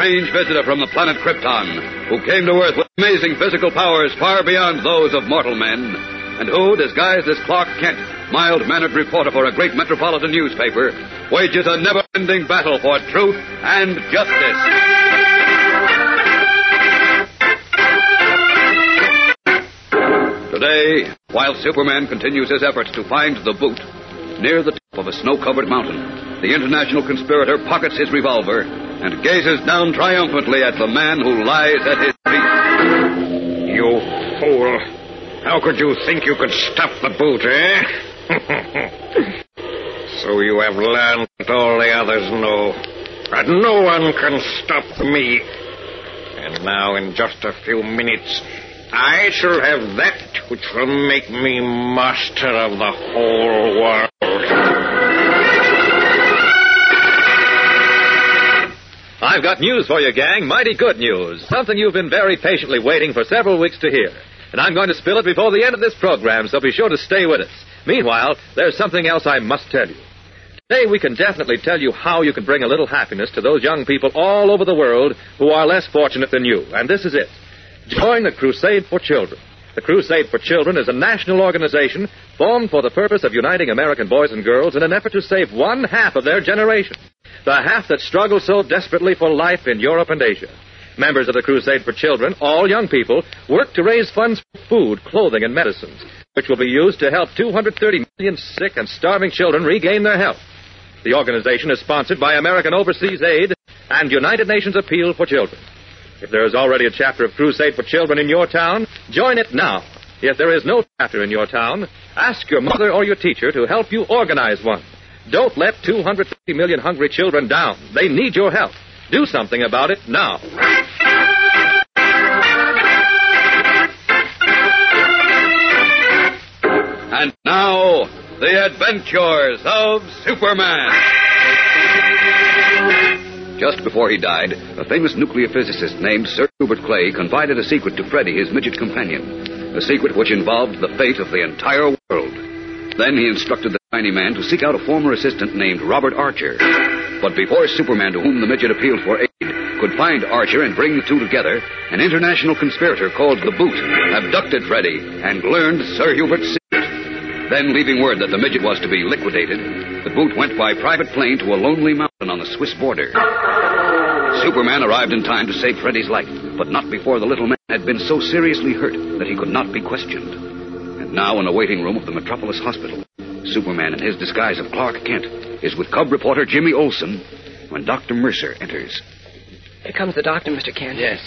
strange visitor from the planet Krypton, who came to Earth with amazing physical powers far beyond those of mortal men, and who, disguised as Clark Kent, mild-mannered reporter for a great metropolitan newspaper, wages a never-ending battle for truth and justice. Today, while Superman continues his efforts to find the boot, near the top of a snow-covered mountain, the international conspirator pockets his revolver and gazes down triumphantly at the man who lies at his feet. You fool. How could you think you could stop the boot, eh? (laughs) so you have learned what all the others know. That no one can stop me. And now, in just a few minutes, I shall have that which will make me master of the whole world. I've got news for you, gang. Mighty good news. Something you've been very patiently waiting for several weeks to hear. And I'm going to spill it before the end of this program, so be sure to stay with us. Meanwhile, there's something else I must tell you. Today, we can definitely tell you how you can bring a little happiness to those young people all over the world who are less fortunate than you. And this is it. Join the Crusade for Children. The Crusade for Children is a national organization formed for the purpose of uniting American boys and girls in an effort to save one half of their generation. The half that struggles so desperately for life in Europe and Asia. Members of the Crusade for Children, all young people, work to raise funds for food, clothing, and medicines, which will be used to help 230 million sick and starving children regain their health. The organization is sponsored by American Overseas Aid and United Nations Appeal for Children. If there is already a chapter of Crusade for Children in your town, join it now. If there is no chapter in your town, ask your mother or your teacher to help you organize one. Don't let 250 million hungry children down. They need your help. Do something about it now. And now, the adventures of Superman. Just before he died, a famous nuclear physicist named Sir Hubert Clay confided a secret to Freddy, his midget companion. A secret which involved the fate of the entire world. Then he instructed the tiny man to seek out a former assistant named Robert Archer. But before Superman, to whom the midget appealed for aid, could find Archer and bring the two together, an international conspirator called the Boot abducted Freddy and learned Sir Hubert's secret. Then, leaving word that the midget was to be liquidated, the Boot went by private plane to a lonely mountain on the Swiss border. Superman arrived in time to save Freddy's life, but not before the little man had been so seriously hurt that he could not be questioned. And now, in a waiting room of the Metropolis Hospital, Superman, in his disguise of Clark Kent, is with cub reporter Jimmy Olsen when Dr. Mercer enters. Here comes the doctor, Mr. Kent. Yes.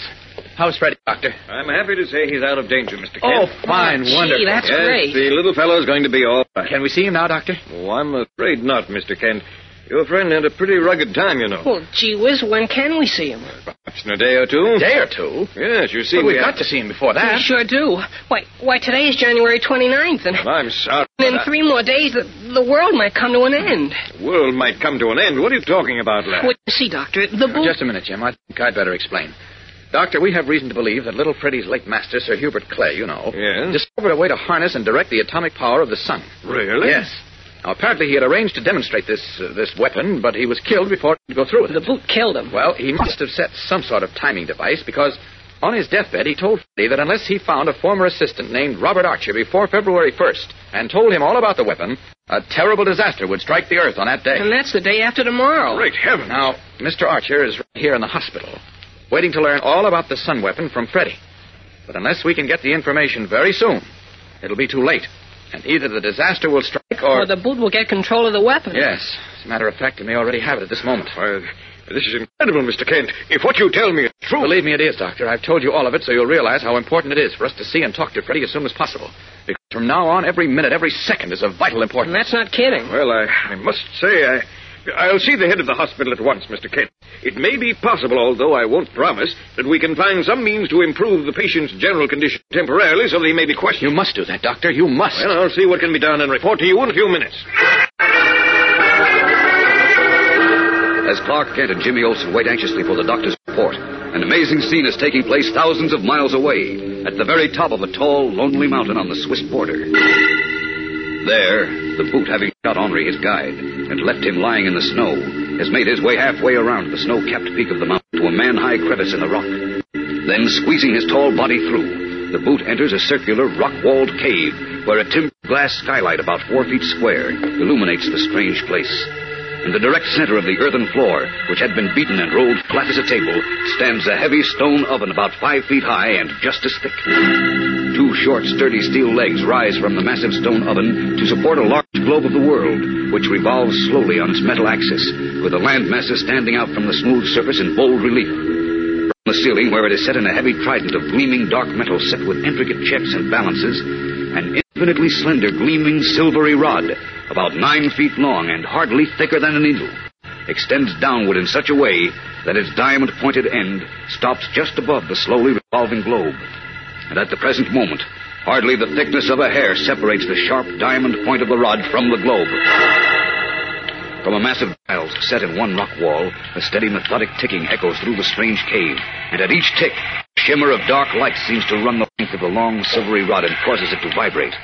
How's Freddy, Doctor? I'm happy to say he's out of danger, Mr. Kent. Oh, fine, gee, wonderful. that's yes, great. the little fellow's going to be all right. Can we see him now, Doctor? Oh, I'm afraid not, Mr. Kent. Your friend had a pretty rugged time, you know. Well, gee whiz, when can we see him? Perhaps in a day or two. A day or two? Yes, you see, But we we've have- got to see him before that. We sure do. Why, why today is January 29th, and I'm sorry. And in I- three more days, the, the world might come to an end. The world might come to an end. What are you talking about, lad? Wait, see, Doctor, the boot... Just a minute, Jim. I think I'd better explain. Doctor, we have reason to believe that little Freddy's late master, Sir Hubert Clay, you know, Yes? discovered a way to harness and direct the atomic power of the sun. Really? Yes. Now, apparently he had arranged to demonstrate this uh, this weapon, but he was killed before he could go through with it. The boot killed him. Well, he must have set some sort of timing device because on his deathbed he told Freddy that unless he found a former assistant named Robert Archer before February 1st and told him all about the weapon, a terrible disaster would strike the earth on that day. And that's the day after tomorrow. Great heaven. Now, Mr. Archer is right here in the hospital, waiting to learn all about the sun weapon from Freddy. But unless we can get the information very soon, it'll be too late. And either the disaster will strike or. Or the boot will get control of the weapon. Yes. As a matter of fact, he may already have it at this moment. Why, this is incredible, Mr. Kent. If what you tell me is true. Believe me, it is, Doctor. I've told you all of it so you'll realize how important it is for us to see and talk to Freddy as soon as possible. Because from now on, every minute, every second is of vital importance. And that's not kidding. Well, I, I must say, I, I'll see the head of the hospital at once, Mr. Kent. It may be possible, although I won't promise, that we can find some means to improve the patient's general condition temporarily so that he may be questioned. You must do that, Doctor. You must. Well, I'll see what can be done and report to you in a few minutes. As Clark Kent and Jimmy Olsen wait anxiously for the doctor's report, an amazing scene is taking place thousands of miles away, at the very top of a tall, lonely mountain on the Swiss border. There, the boot, having shot Henri, his guide, and left him lying in the snow, has made his way halfway around the snow-capped peak of the mountain to a man-high crevice in the rock. Then, squeezing his tall body through, the boot enters a circular, rock-walled cave where a timber glass skylight about four feet square illuminates the strange place. In the direct center of the earthen floor, which had been beaten and rolled flat as a table, stands a heavy stone oven about five feet high and just as thick. Two short, sturdy steel legs rise from the massive stone oven to support a large globe of the world, which revolves slowly on its metal axis, with the land masses standing out from the smooth surface in bold relief. From the ceiling, where it is set in a heavy trident of gleaming dark metal set with intricate checks and balances, an infinitely slender, gleaming silvery rod, about nine feet long and hardly thicker than a needle, extends downward in such a way that its diamond pointed end stops just above the slowly revolving globe. And at the present moment, hardly the thickness of a hair separates the sharp diamond point of the rod from the globe. From a massive dial set in one rock wall, a steady methodic ticking echoes through the strange cave, and at each tick, a shimmer of dark light seems to run the length of the long silvery rod and causes it to vibrate.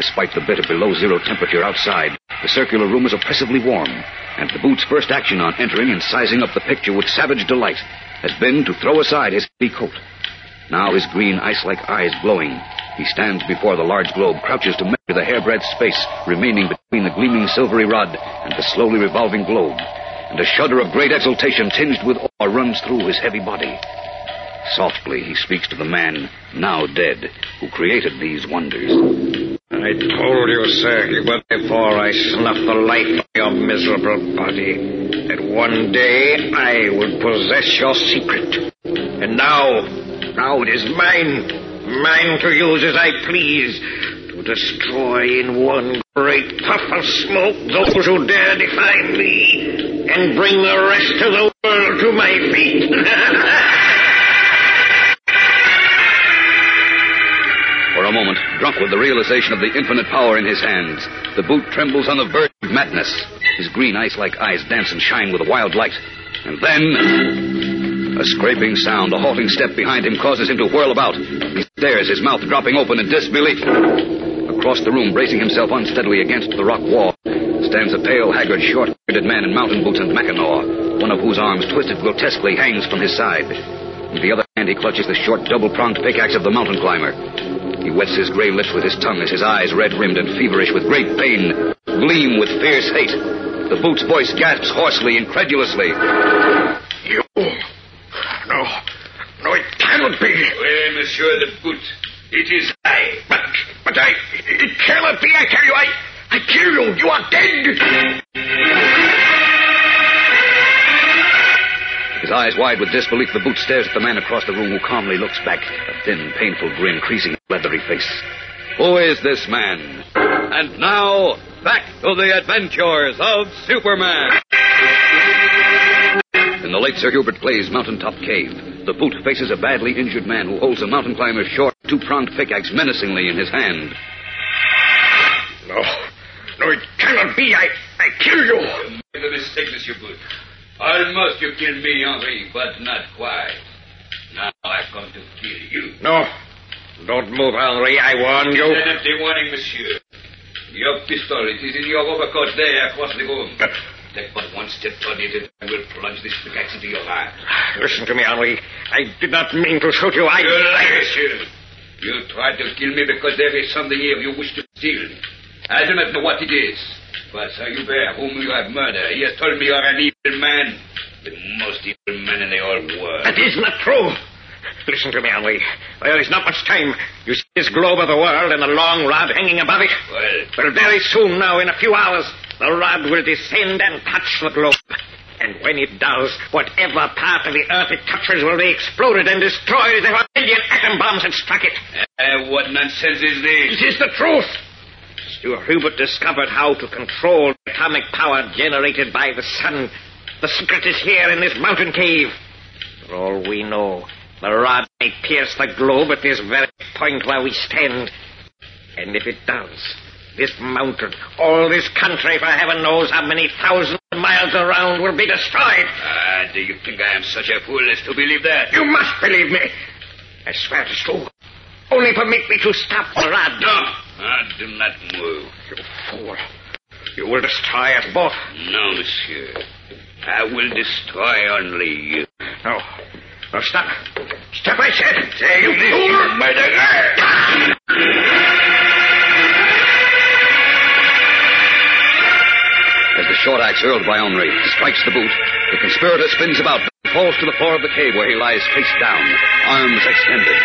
Despite the bitter below zero temperature outside, the circular room is oppressively warm, and the boot's first action on entering and sizing up the picture with savage delight has been to throw aside his heavy coat. Now his green ice-like eyes glowing, he stands before the large globe, crouches to measure the hairbreadth space remaining between the gleaming silvery rod and the slowly revolving globe. And a shudder of great exultation tinged with awe runs through his heavy body. Softly he speaks to the man, now dead, who created these wonders. I told you, Sir Hubert, before I snuffed the life of your miserable body, that one day I would possess your secret. And now, now it is mine. Mine to use as I please. To destroy in one great puff of smoke those who dare defy me, and bring the rest of the world to my feet. (laughs) For a moment, drunk with the realization of the infinite power in his hands, the boot trembles on the verge of madness. His green ice-like eyes dance and shine with a wild light. And then, a scraping sound, a halting step behind him causes him to whirl about. He stares, his mouth dropping open in disbelief. Across the room, bracing himself unsteadily against the rock wall, stands a pale, haggard, short-bearded man in mountain boots and mackinaw, one of whose arms, twisted grotesquely, hangs from his side. In the other hand, he clutches the short, double-pronged pickaxe of the mountain climber. He wets his gray lips with his tongue as his eyes, red-rimmed and feverish with great pain, gleam with fierce hate. The boot's voice gasps hoarsely, incredulously. You. No. No, it cannot be. Oui, Monsieur the Boot. It is I. But, but I. It cannot be, I tell you. I. I kill you. You are dead. His eyes wide with disbelief, the boot stares at the man across the room who calmly looks back, a thin, painful grin creasing his leathery face. Who is this man? And now, back to the adventures of Superman. In the late Sir Hubert Clay's mountaintop cave, the boot faces a badly injured man who holds a mountain climber's short, two-pronged pickaxe menacingly in his hand. No. No, it cannot be. I. I kill you. You made a mistake, Monsieur Boot. Almost you killed me, Henri, but not quite. Now I'm going to kill you. No. Don't move, Henri. I warn you. It's an empty warning, monsieur. Your pistol, it is in your overcoat there across the room. Take but one step toward it, and I will plunge this pickaxe into your heart. Ah, listen to me, Henri. I did not mean to shoot you. I. You lie, monsieur. You tried to kill me because there is something here you wish to steal. I do not know what it is. But Sir Hubert, whom you have murdered, he has told me you are an evil man. The most evil man in the whole world. That is not true. Listen to me, Henri. There is not much time. You see this globe of the world and the long rod hanging above it? Well, Well, very soon now, in a few hours, the rod will descend and touch the globe. And when it does, whatever part of the earth it touches will be exploded and destroyed as if a million atom bombs had struck it. uh, what nonsense is this? It is the truth. Sir Hubert discovered how to control the atomic power generated by the sun. The secret is here in this mountain cave. For all we know, the rod may pierce the globe at this very point where we stand. And if it does, this mountain, all this country, for heaven knows how many thousands of miles around, will be destroyed. Ah, do you think I am such a fool as to believe that? You must believe me. I swear it is true. Only permit me to stop rod. No. Ah, do not move. You fool. You will destroy us both. No, monsieur. I will destroy only you. No. No, stop. Stop, I said. Take you this, fool. you murderer. Short axe hurled by Henri strikes the boot, the conspirator spins about and falls to the floor of the cave where he lies face down, arms extended.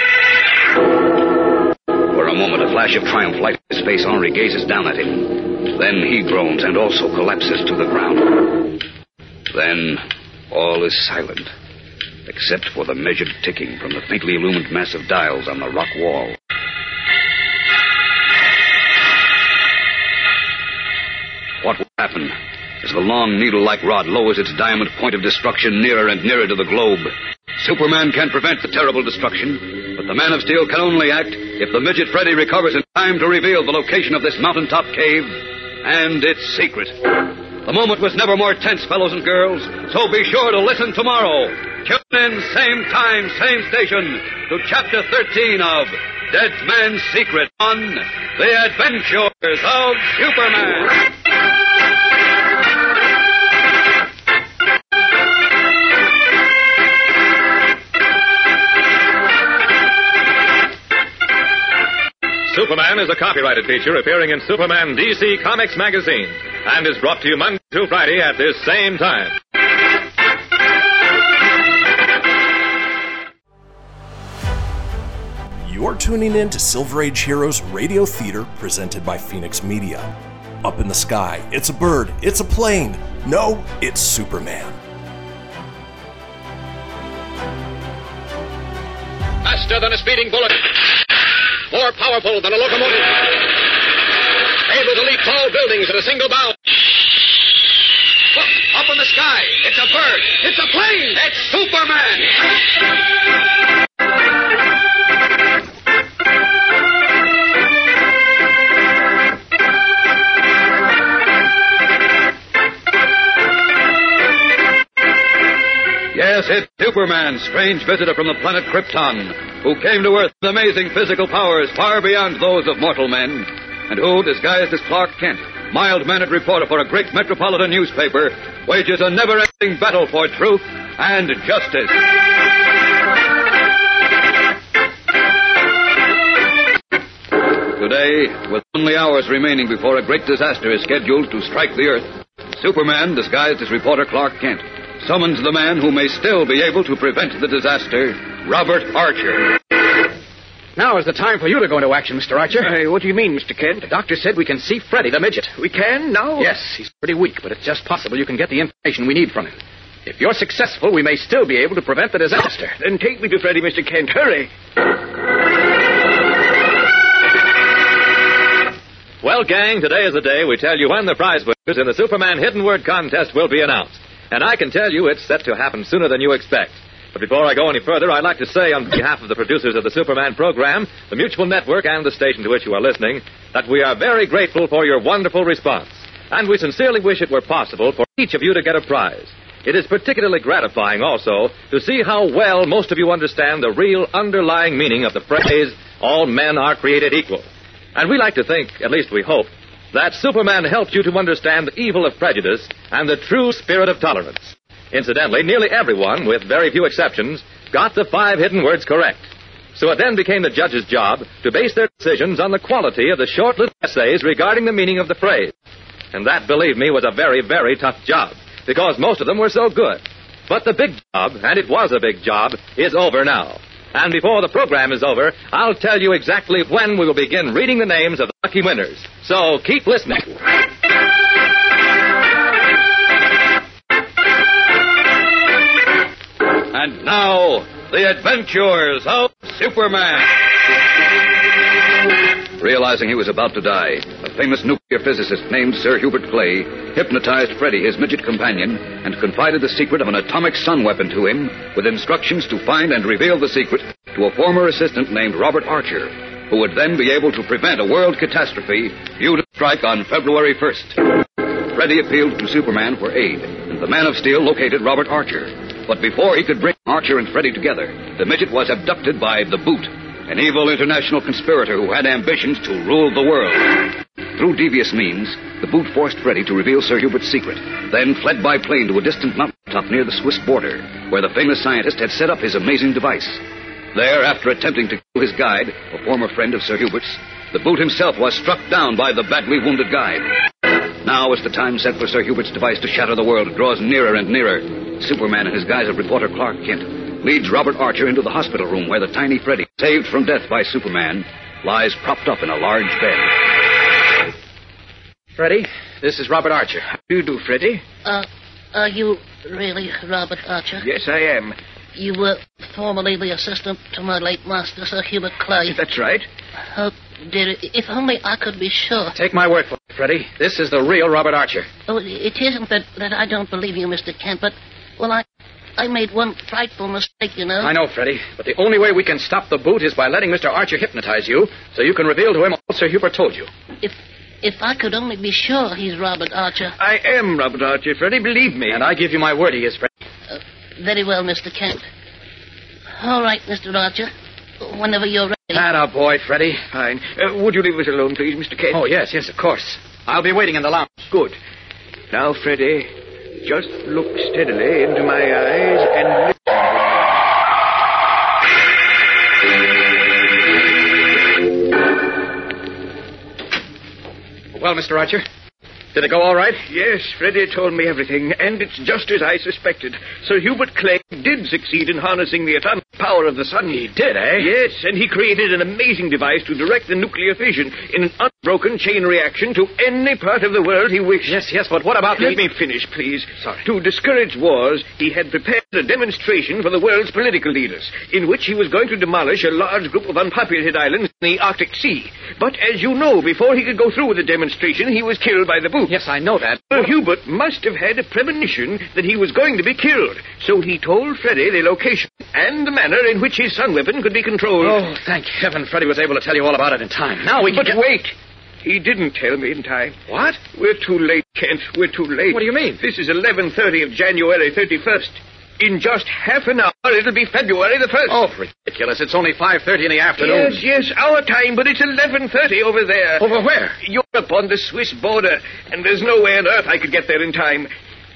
For a moment, a flash of triumph lights his face. Henri gazes down at him. Then he groans and also collapses to the ground. Then all is silent, except for the measured ticking from the faintly illumined mass of dials on the rock wall. What will happen as the long needle like rod lowers its diamond point of destruction nearer and nearer to the globe? Superman can prevent the terrible destruction, but the Man of Steel can only act if the midget Freddy recovers in time to reveal the location of this mountaintop cave and its secret. The moment was never more tense, fellows and girls, so be sure to listen tomorrow. Tune in, same time, same station, to Chapter 13 of Dead Man's Secret on The Adventures of Superman. Superman is a copyrighted feature appearing in Superman DC Comics magazine and is brought to you Monday through Friday at this same time. You're tuning in to Silver Age Heroes Radio Theater presented by Phoenix Media. Up in the sky, it's a bird, it's a plane. No, it's Superman. Faster than a speeding bullet. More powerful than a locomotive. Able to leap tall buildings in a single bound. Look, up in the sky. It's a bird. It's a plane. It's Superman. Yes, it's Superman, strange visitor from the planet Krypton, who came to Earth with amazing physical powers far beyond those of mortal men, and who, disguised as Clark Kent, mild-mannered reporter for a great metropolitan newspaper, wages a never-ending battle for truth and justice. Today, with only hours remaining before a great disaster is scheduled to strike the Earth, Superman, disguised as reporter Clark Kent, summons the man who may still be able to prevent the disaster, Robert Archer. Now is the time for you to go into action, Mr. Archer. what do you mean, Mr. Kent? The doctor said we can see Freddy, the midget. We can now? Yes, he's pretty weak, but it's just possible you can get the information we need from him. If you're successful, we may still be able to prevent the disaster. Then take me to Freddy, Mr. Kent. Hurry. Well, gang, today is the day we tell you when the prize winners in the Superman Hidden Word Contest will be announced. And I can tell you it's set to happen sooner than you expect. But before I go any further, I'd like to say on behalf of the producers of the Superman program, the Mutual Network, and the station to which you are listening, that we are very grateful for your wonderful response. And we sincerely wish it were possible for each of you to get a prize. It is particularly gratifying also to see how well most of you understand the real underlying meaning of the phrase, all men are created equal. And we like to think, at least we hope, that Superman helped you to understand the evil of prejudice and the true spirit of tolerance. Incidentally, nearly everyone, with very few exceptions, got the five hidden words correct. So it then became the judge's job to base their decisions on the quality of the short little essays regarding the meaning of the phrase. And that, believe me, was a very, very tough job, because most of them were so good. But the big job, and it was a big job, is over now. And before the program is over, I'll tell you exactly when we will begin reading the names of the lucky winners. So keep listening. And now, the adventures of Superman. Realizing he was about to die, famous nuclear physicist named Sir Hubert Clay hypnotized Freddy, his midget companion, and confided the secret of an atomic sun weapon to him, with instructions to find and reveal the secret to a former assistant named Robert Archer, who would then be able to prevent a world catastrophe due to strike on February 1st. Freddy appealed to Superman for aid, and the Man of Steel located Robert Archer. But before he could bring Archer and Freddy together, the midget was abducted by the Boot, an evil international conspirator who had ambitions to rule the world. Through devious means, the Boot forced Freddy to reveal Sir Hubert's secret, then fled by plane to a distant mountaintop near the Swiss border, where the famous scientist had set up his amazing device. There, after attempting to kill his guide, a former friend of Sir Hubert's, the Boot himself was struck down by the badly wounded guide. Now, as the time set for Sir Hubert's device to shatter the world draws nearer and nearer, Superman in his guise of reporter Clark Kent leads Robert Archer into the hospital room where the tiny Freddy, saved from death by Superman, lies propped up in a large bed. Freddy, this is Robert Archer. How do you do, Freddy? Uh, are you really Robert Archer? Yes, I am. You were formerly the assistant to my late master, Sir Hubert Clay. That's right. Oh, dear, if only I could be sure. Take my word for it, Freddy. This is the real Robert Archer. Oh, it isn't that, that I don't believe you, Mr. Kent, but, well, I, I made one frightful mistake, you know. I know, Freddy, but the only way we can stop the boot is by letting Mr. Archer hypnotize you so you can reveal to him all Sir Hubert told you. If if I could only be sure he's Robert Archer. I am Robert Archer, Freddy, believe me. And I give you my word he is, Freddy. Uh, very well, Mr. Kent. All right, Mr. Archer. Whenever you're ready. That a boy, Freddy. Fine. Uh, would you leave us alone, please, Mr. Kent? Oh, yes, yes, of course. I'll be waiting in the lounge. Good. Now, Freddy, just look steadily into my eyes and listen. Well, Mr. Archer, did it go all right? Yes, Freddy told me everything, and it's just as I suspected. Sir Hubert Clay did succeed in harnessing the atomic power of the sun. He did, eh? Yes, and he created an amazing device to direct the nuclear fission in an unbroken chain reaction to any part of the world he wished. Yes, yes, but what about Let the... me finish, please. Sorry. To discourage wars, he had prepared a demonstration for the world's political leaders, in which he was going to demolish a large group of unpopulated islands in the Arctic Sea. But as you know, before he could go through with the demonstration, he was killed by the Yes, I know that. Sir Hubert must have had a premonition that he was going to be killed, so he told Freddy the location and the manner in which his sun weapon could be controlled. Oh, thank heaven Freddy was able to tell you all about it in time. Now we can But get... wait! He didn't tell me in time. What? We're too late, Kent. We're too late. What do you mean? This is 11.30 of January 31st. In just half an hour, it'll be February the 1st. Oh, ridiculous. It's only 5.30 in the afternoon. Yes, yes, our time, but it's 11.30 over there. Over where? Europe on the Swiss border, and there's no way on earth I could get there in time.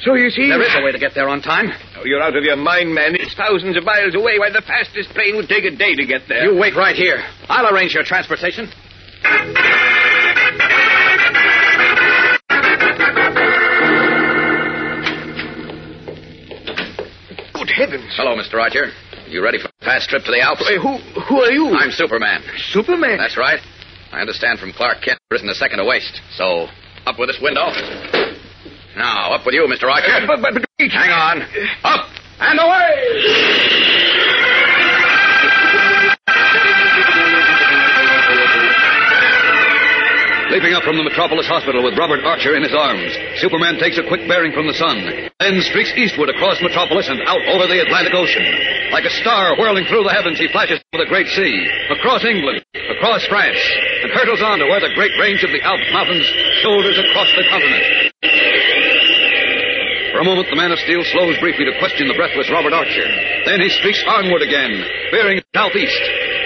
So you see... There is a way to get there on time. Oh, you're out of your mind, man. It's thousands of miles away. Why, the fastest plane would take a day to get there. You wait right here. I'll arrange your transportation. Heavens. Hello, Mr. Archer. You ready for a fast trip to the Alps? Hey, who, who are you? I'm Superman. Superman? That's right. I understand from Clark Kent there isn't a second to waste. So, up with this window. Now, up with you, Mr. Archer. Uh, but, but, but. Hang on. Up and away! Leaping up from the Metropolis Hospital with Robert Archer in his arms, Superman takes a quick bearing from the sun, then streaks eastward across Metropolis and out over the Atlantic Ocean. Like a star whirling through the heavens, he flashes over the great sea, across England, across France, and hurtles on to where the great range of the Alps mountains shoulders across the continent. For a moment, the Man of Steel slows briefly to question the breathless Robert Archer. Then he streaks onward again, bearing southeast.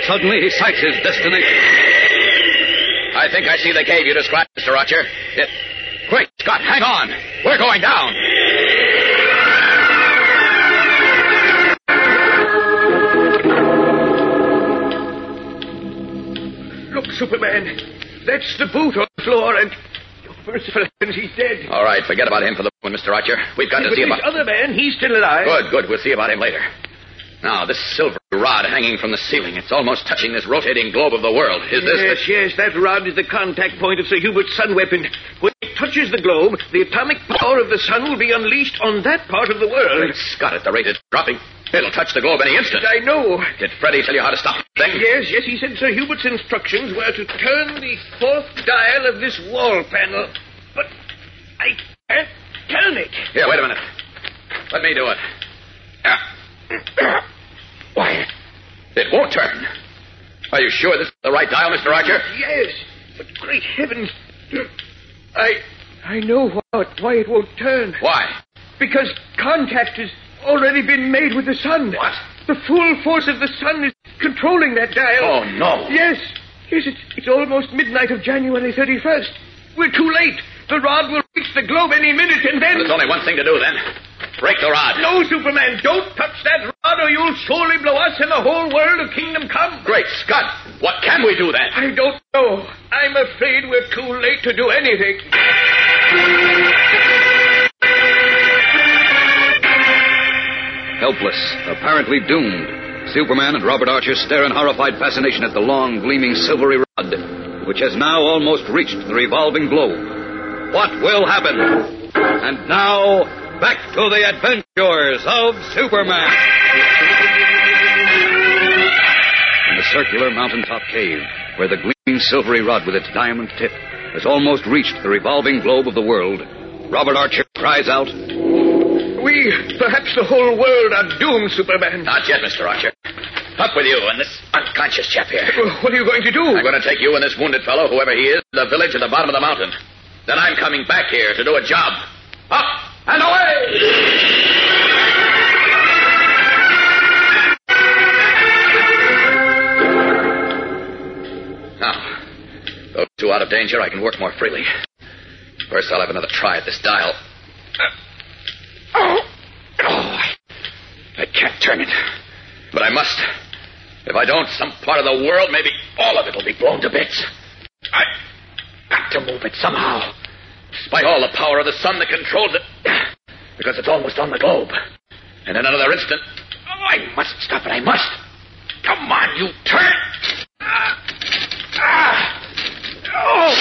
Suddenly, he sights his destination. I think I see the cave you described, Mr. Archer. It... Quick, Scott, hang on. We're going down. Look, Superman. That's the boot on the floor, and... Merciful heavens, he's dead. All right, forget about him for the moment, Mr. Archer. We've got to but see this about... other man, he's still alive. Good, good. We'll see about him later. Now, this silver rod hanging from the ceiling, it's almost touching this rotating globe of the world. Is this... Yes, yes, that rod is the contact point of Sir Hubert's sun weapon. When it touches the globe, the atomic power of the sun will be unleashed on that part of the world. Great Scott, at the rate it's dropping, it'll touch the globe any instant. I know. Did Freddy tell you how to stop the thing? Yes, yes, he said Sir Hubert's instructions were to turn the fourth dial of this wall panel. But I can't turn it. Here, wait a minute. Let me do it. (coughs) Why, it won't turn. Are you sure this is the right dial, Mr. Archer? Yes, but great heavens. I I know why, why it won't turn. Why? Because contact has already been made with the sun. What? The full force of the sun is controlling that dial. Oh, no. Yes. Yes, it's, it's almost midnight of January 31st. We're too late. The rod will reach the globe any minute, and then. There's only one thing to do then. Break the rod. No, Superman, don't touch that rod, or you'll surely blow us and the whole world of Kingdom Come. Great Scott! What can we do then? I don't know. I'm afraid we're too late to do anything. Helpless, apparently doomed, Superman and Robert Archer stare in horrified fascination at the long, gleaming silvery rod, which has now almost reached the revolving globe. What will happen? And now, back to the adventures of Superman. In the circular mountaintop cave, where the gleaming silvery rod with its diamond tip has almost reached the revolving globe of the world, Robert Archer cries out, We perhaps the whole world, are doomed, Superman. Not yet, Mr. Archer. Up with you and this unconscious chap here. What are you going to do? I'm going to take you and this wounded fellow, whoever he is, to the village at the bottom of the mountain. Then I'm coming back here to do a job. Up and away! Now, those two out of danger, I can work more freely. First, I'll have another try at this dial. Oh, I, I can't turn it. But I must. If I don't, some part of the world, maybe all of it, will be blown to bits. I to move it somehow. Despite all the power of the sun that controls it. (clears throat) Because it's almost on the globe. And in another instant, oh, I must stop it. I must. Come on, you turn. Ah, ah, oh!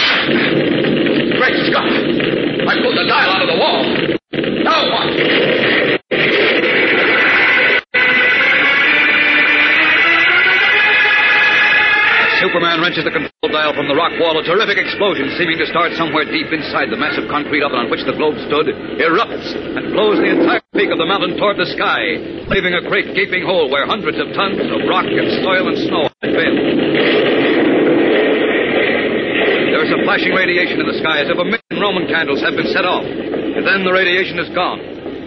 Great Scott! I pulled the dial out of the wall. Now what? Superman wrenches the control dial from the rock wall. A terrific explosion, seeming to start somewhere deep inside the massive concrete oven on which the globe stood, erupts and blows the entire peak of the mountain toward the sky, leaving a great gaping hole where hundreds of tons of rock and soil and snow had been. There's a flashing radiation in the sky as if a million Roman candles have been set off. And then the radiation is gone.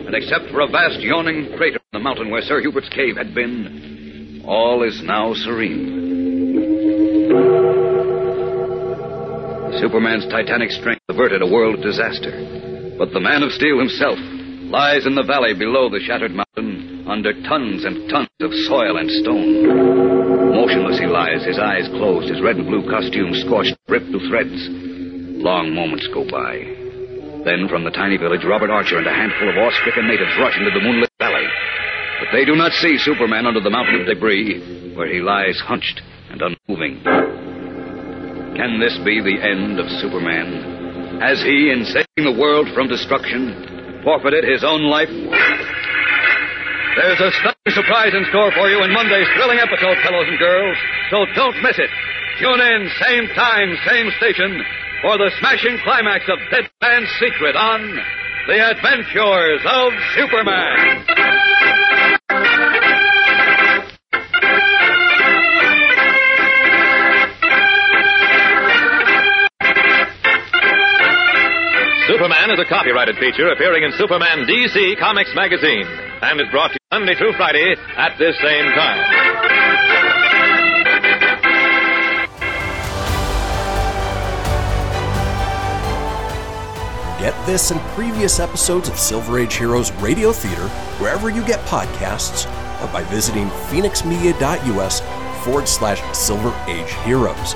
And except for a vast yawning crater in the mountain where Sir Hubert's cave had been, all is now serene. Superman's titanic strength averted a world of disaster. But the Man of Steel himself lies in the valley below the shattered mountain under tons and tons of soil and stone. Motionless he lies, his eyes closed, his red and blue costume scorched, ripped to threads. Long moments go by. Then from the tiny village, Robert Archer and a handful of awe-stricken natives rush into the moonlit valley. But they do not see Superman under the mountain of debris, where he lies hunched and unmoving. Can this be the end of Superman? Has he, in saving the world from destruction, forfeited his own life? There's a stunning surprise in store for you in Monday's thrilling episode, fellows and girls, so don't miss it. Tune in, same time, same station, for the smashing climax of Dead Man's Secret on The Adventures of Superman. Superman is a copyrighted feature appearing in Superman DC Comics magazine and is brought to you Monday through Friday at this same time. Get this and previous episodes of Silver Age Heroes Radio Theater wherever you get podcasts or by visiting phoenixmedia.us forward slash Silver Age Heroes.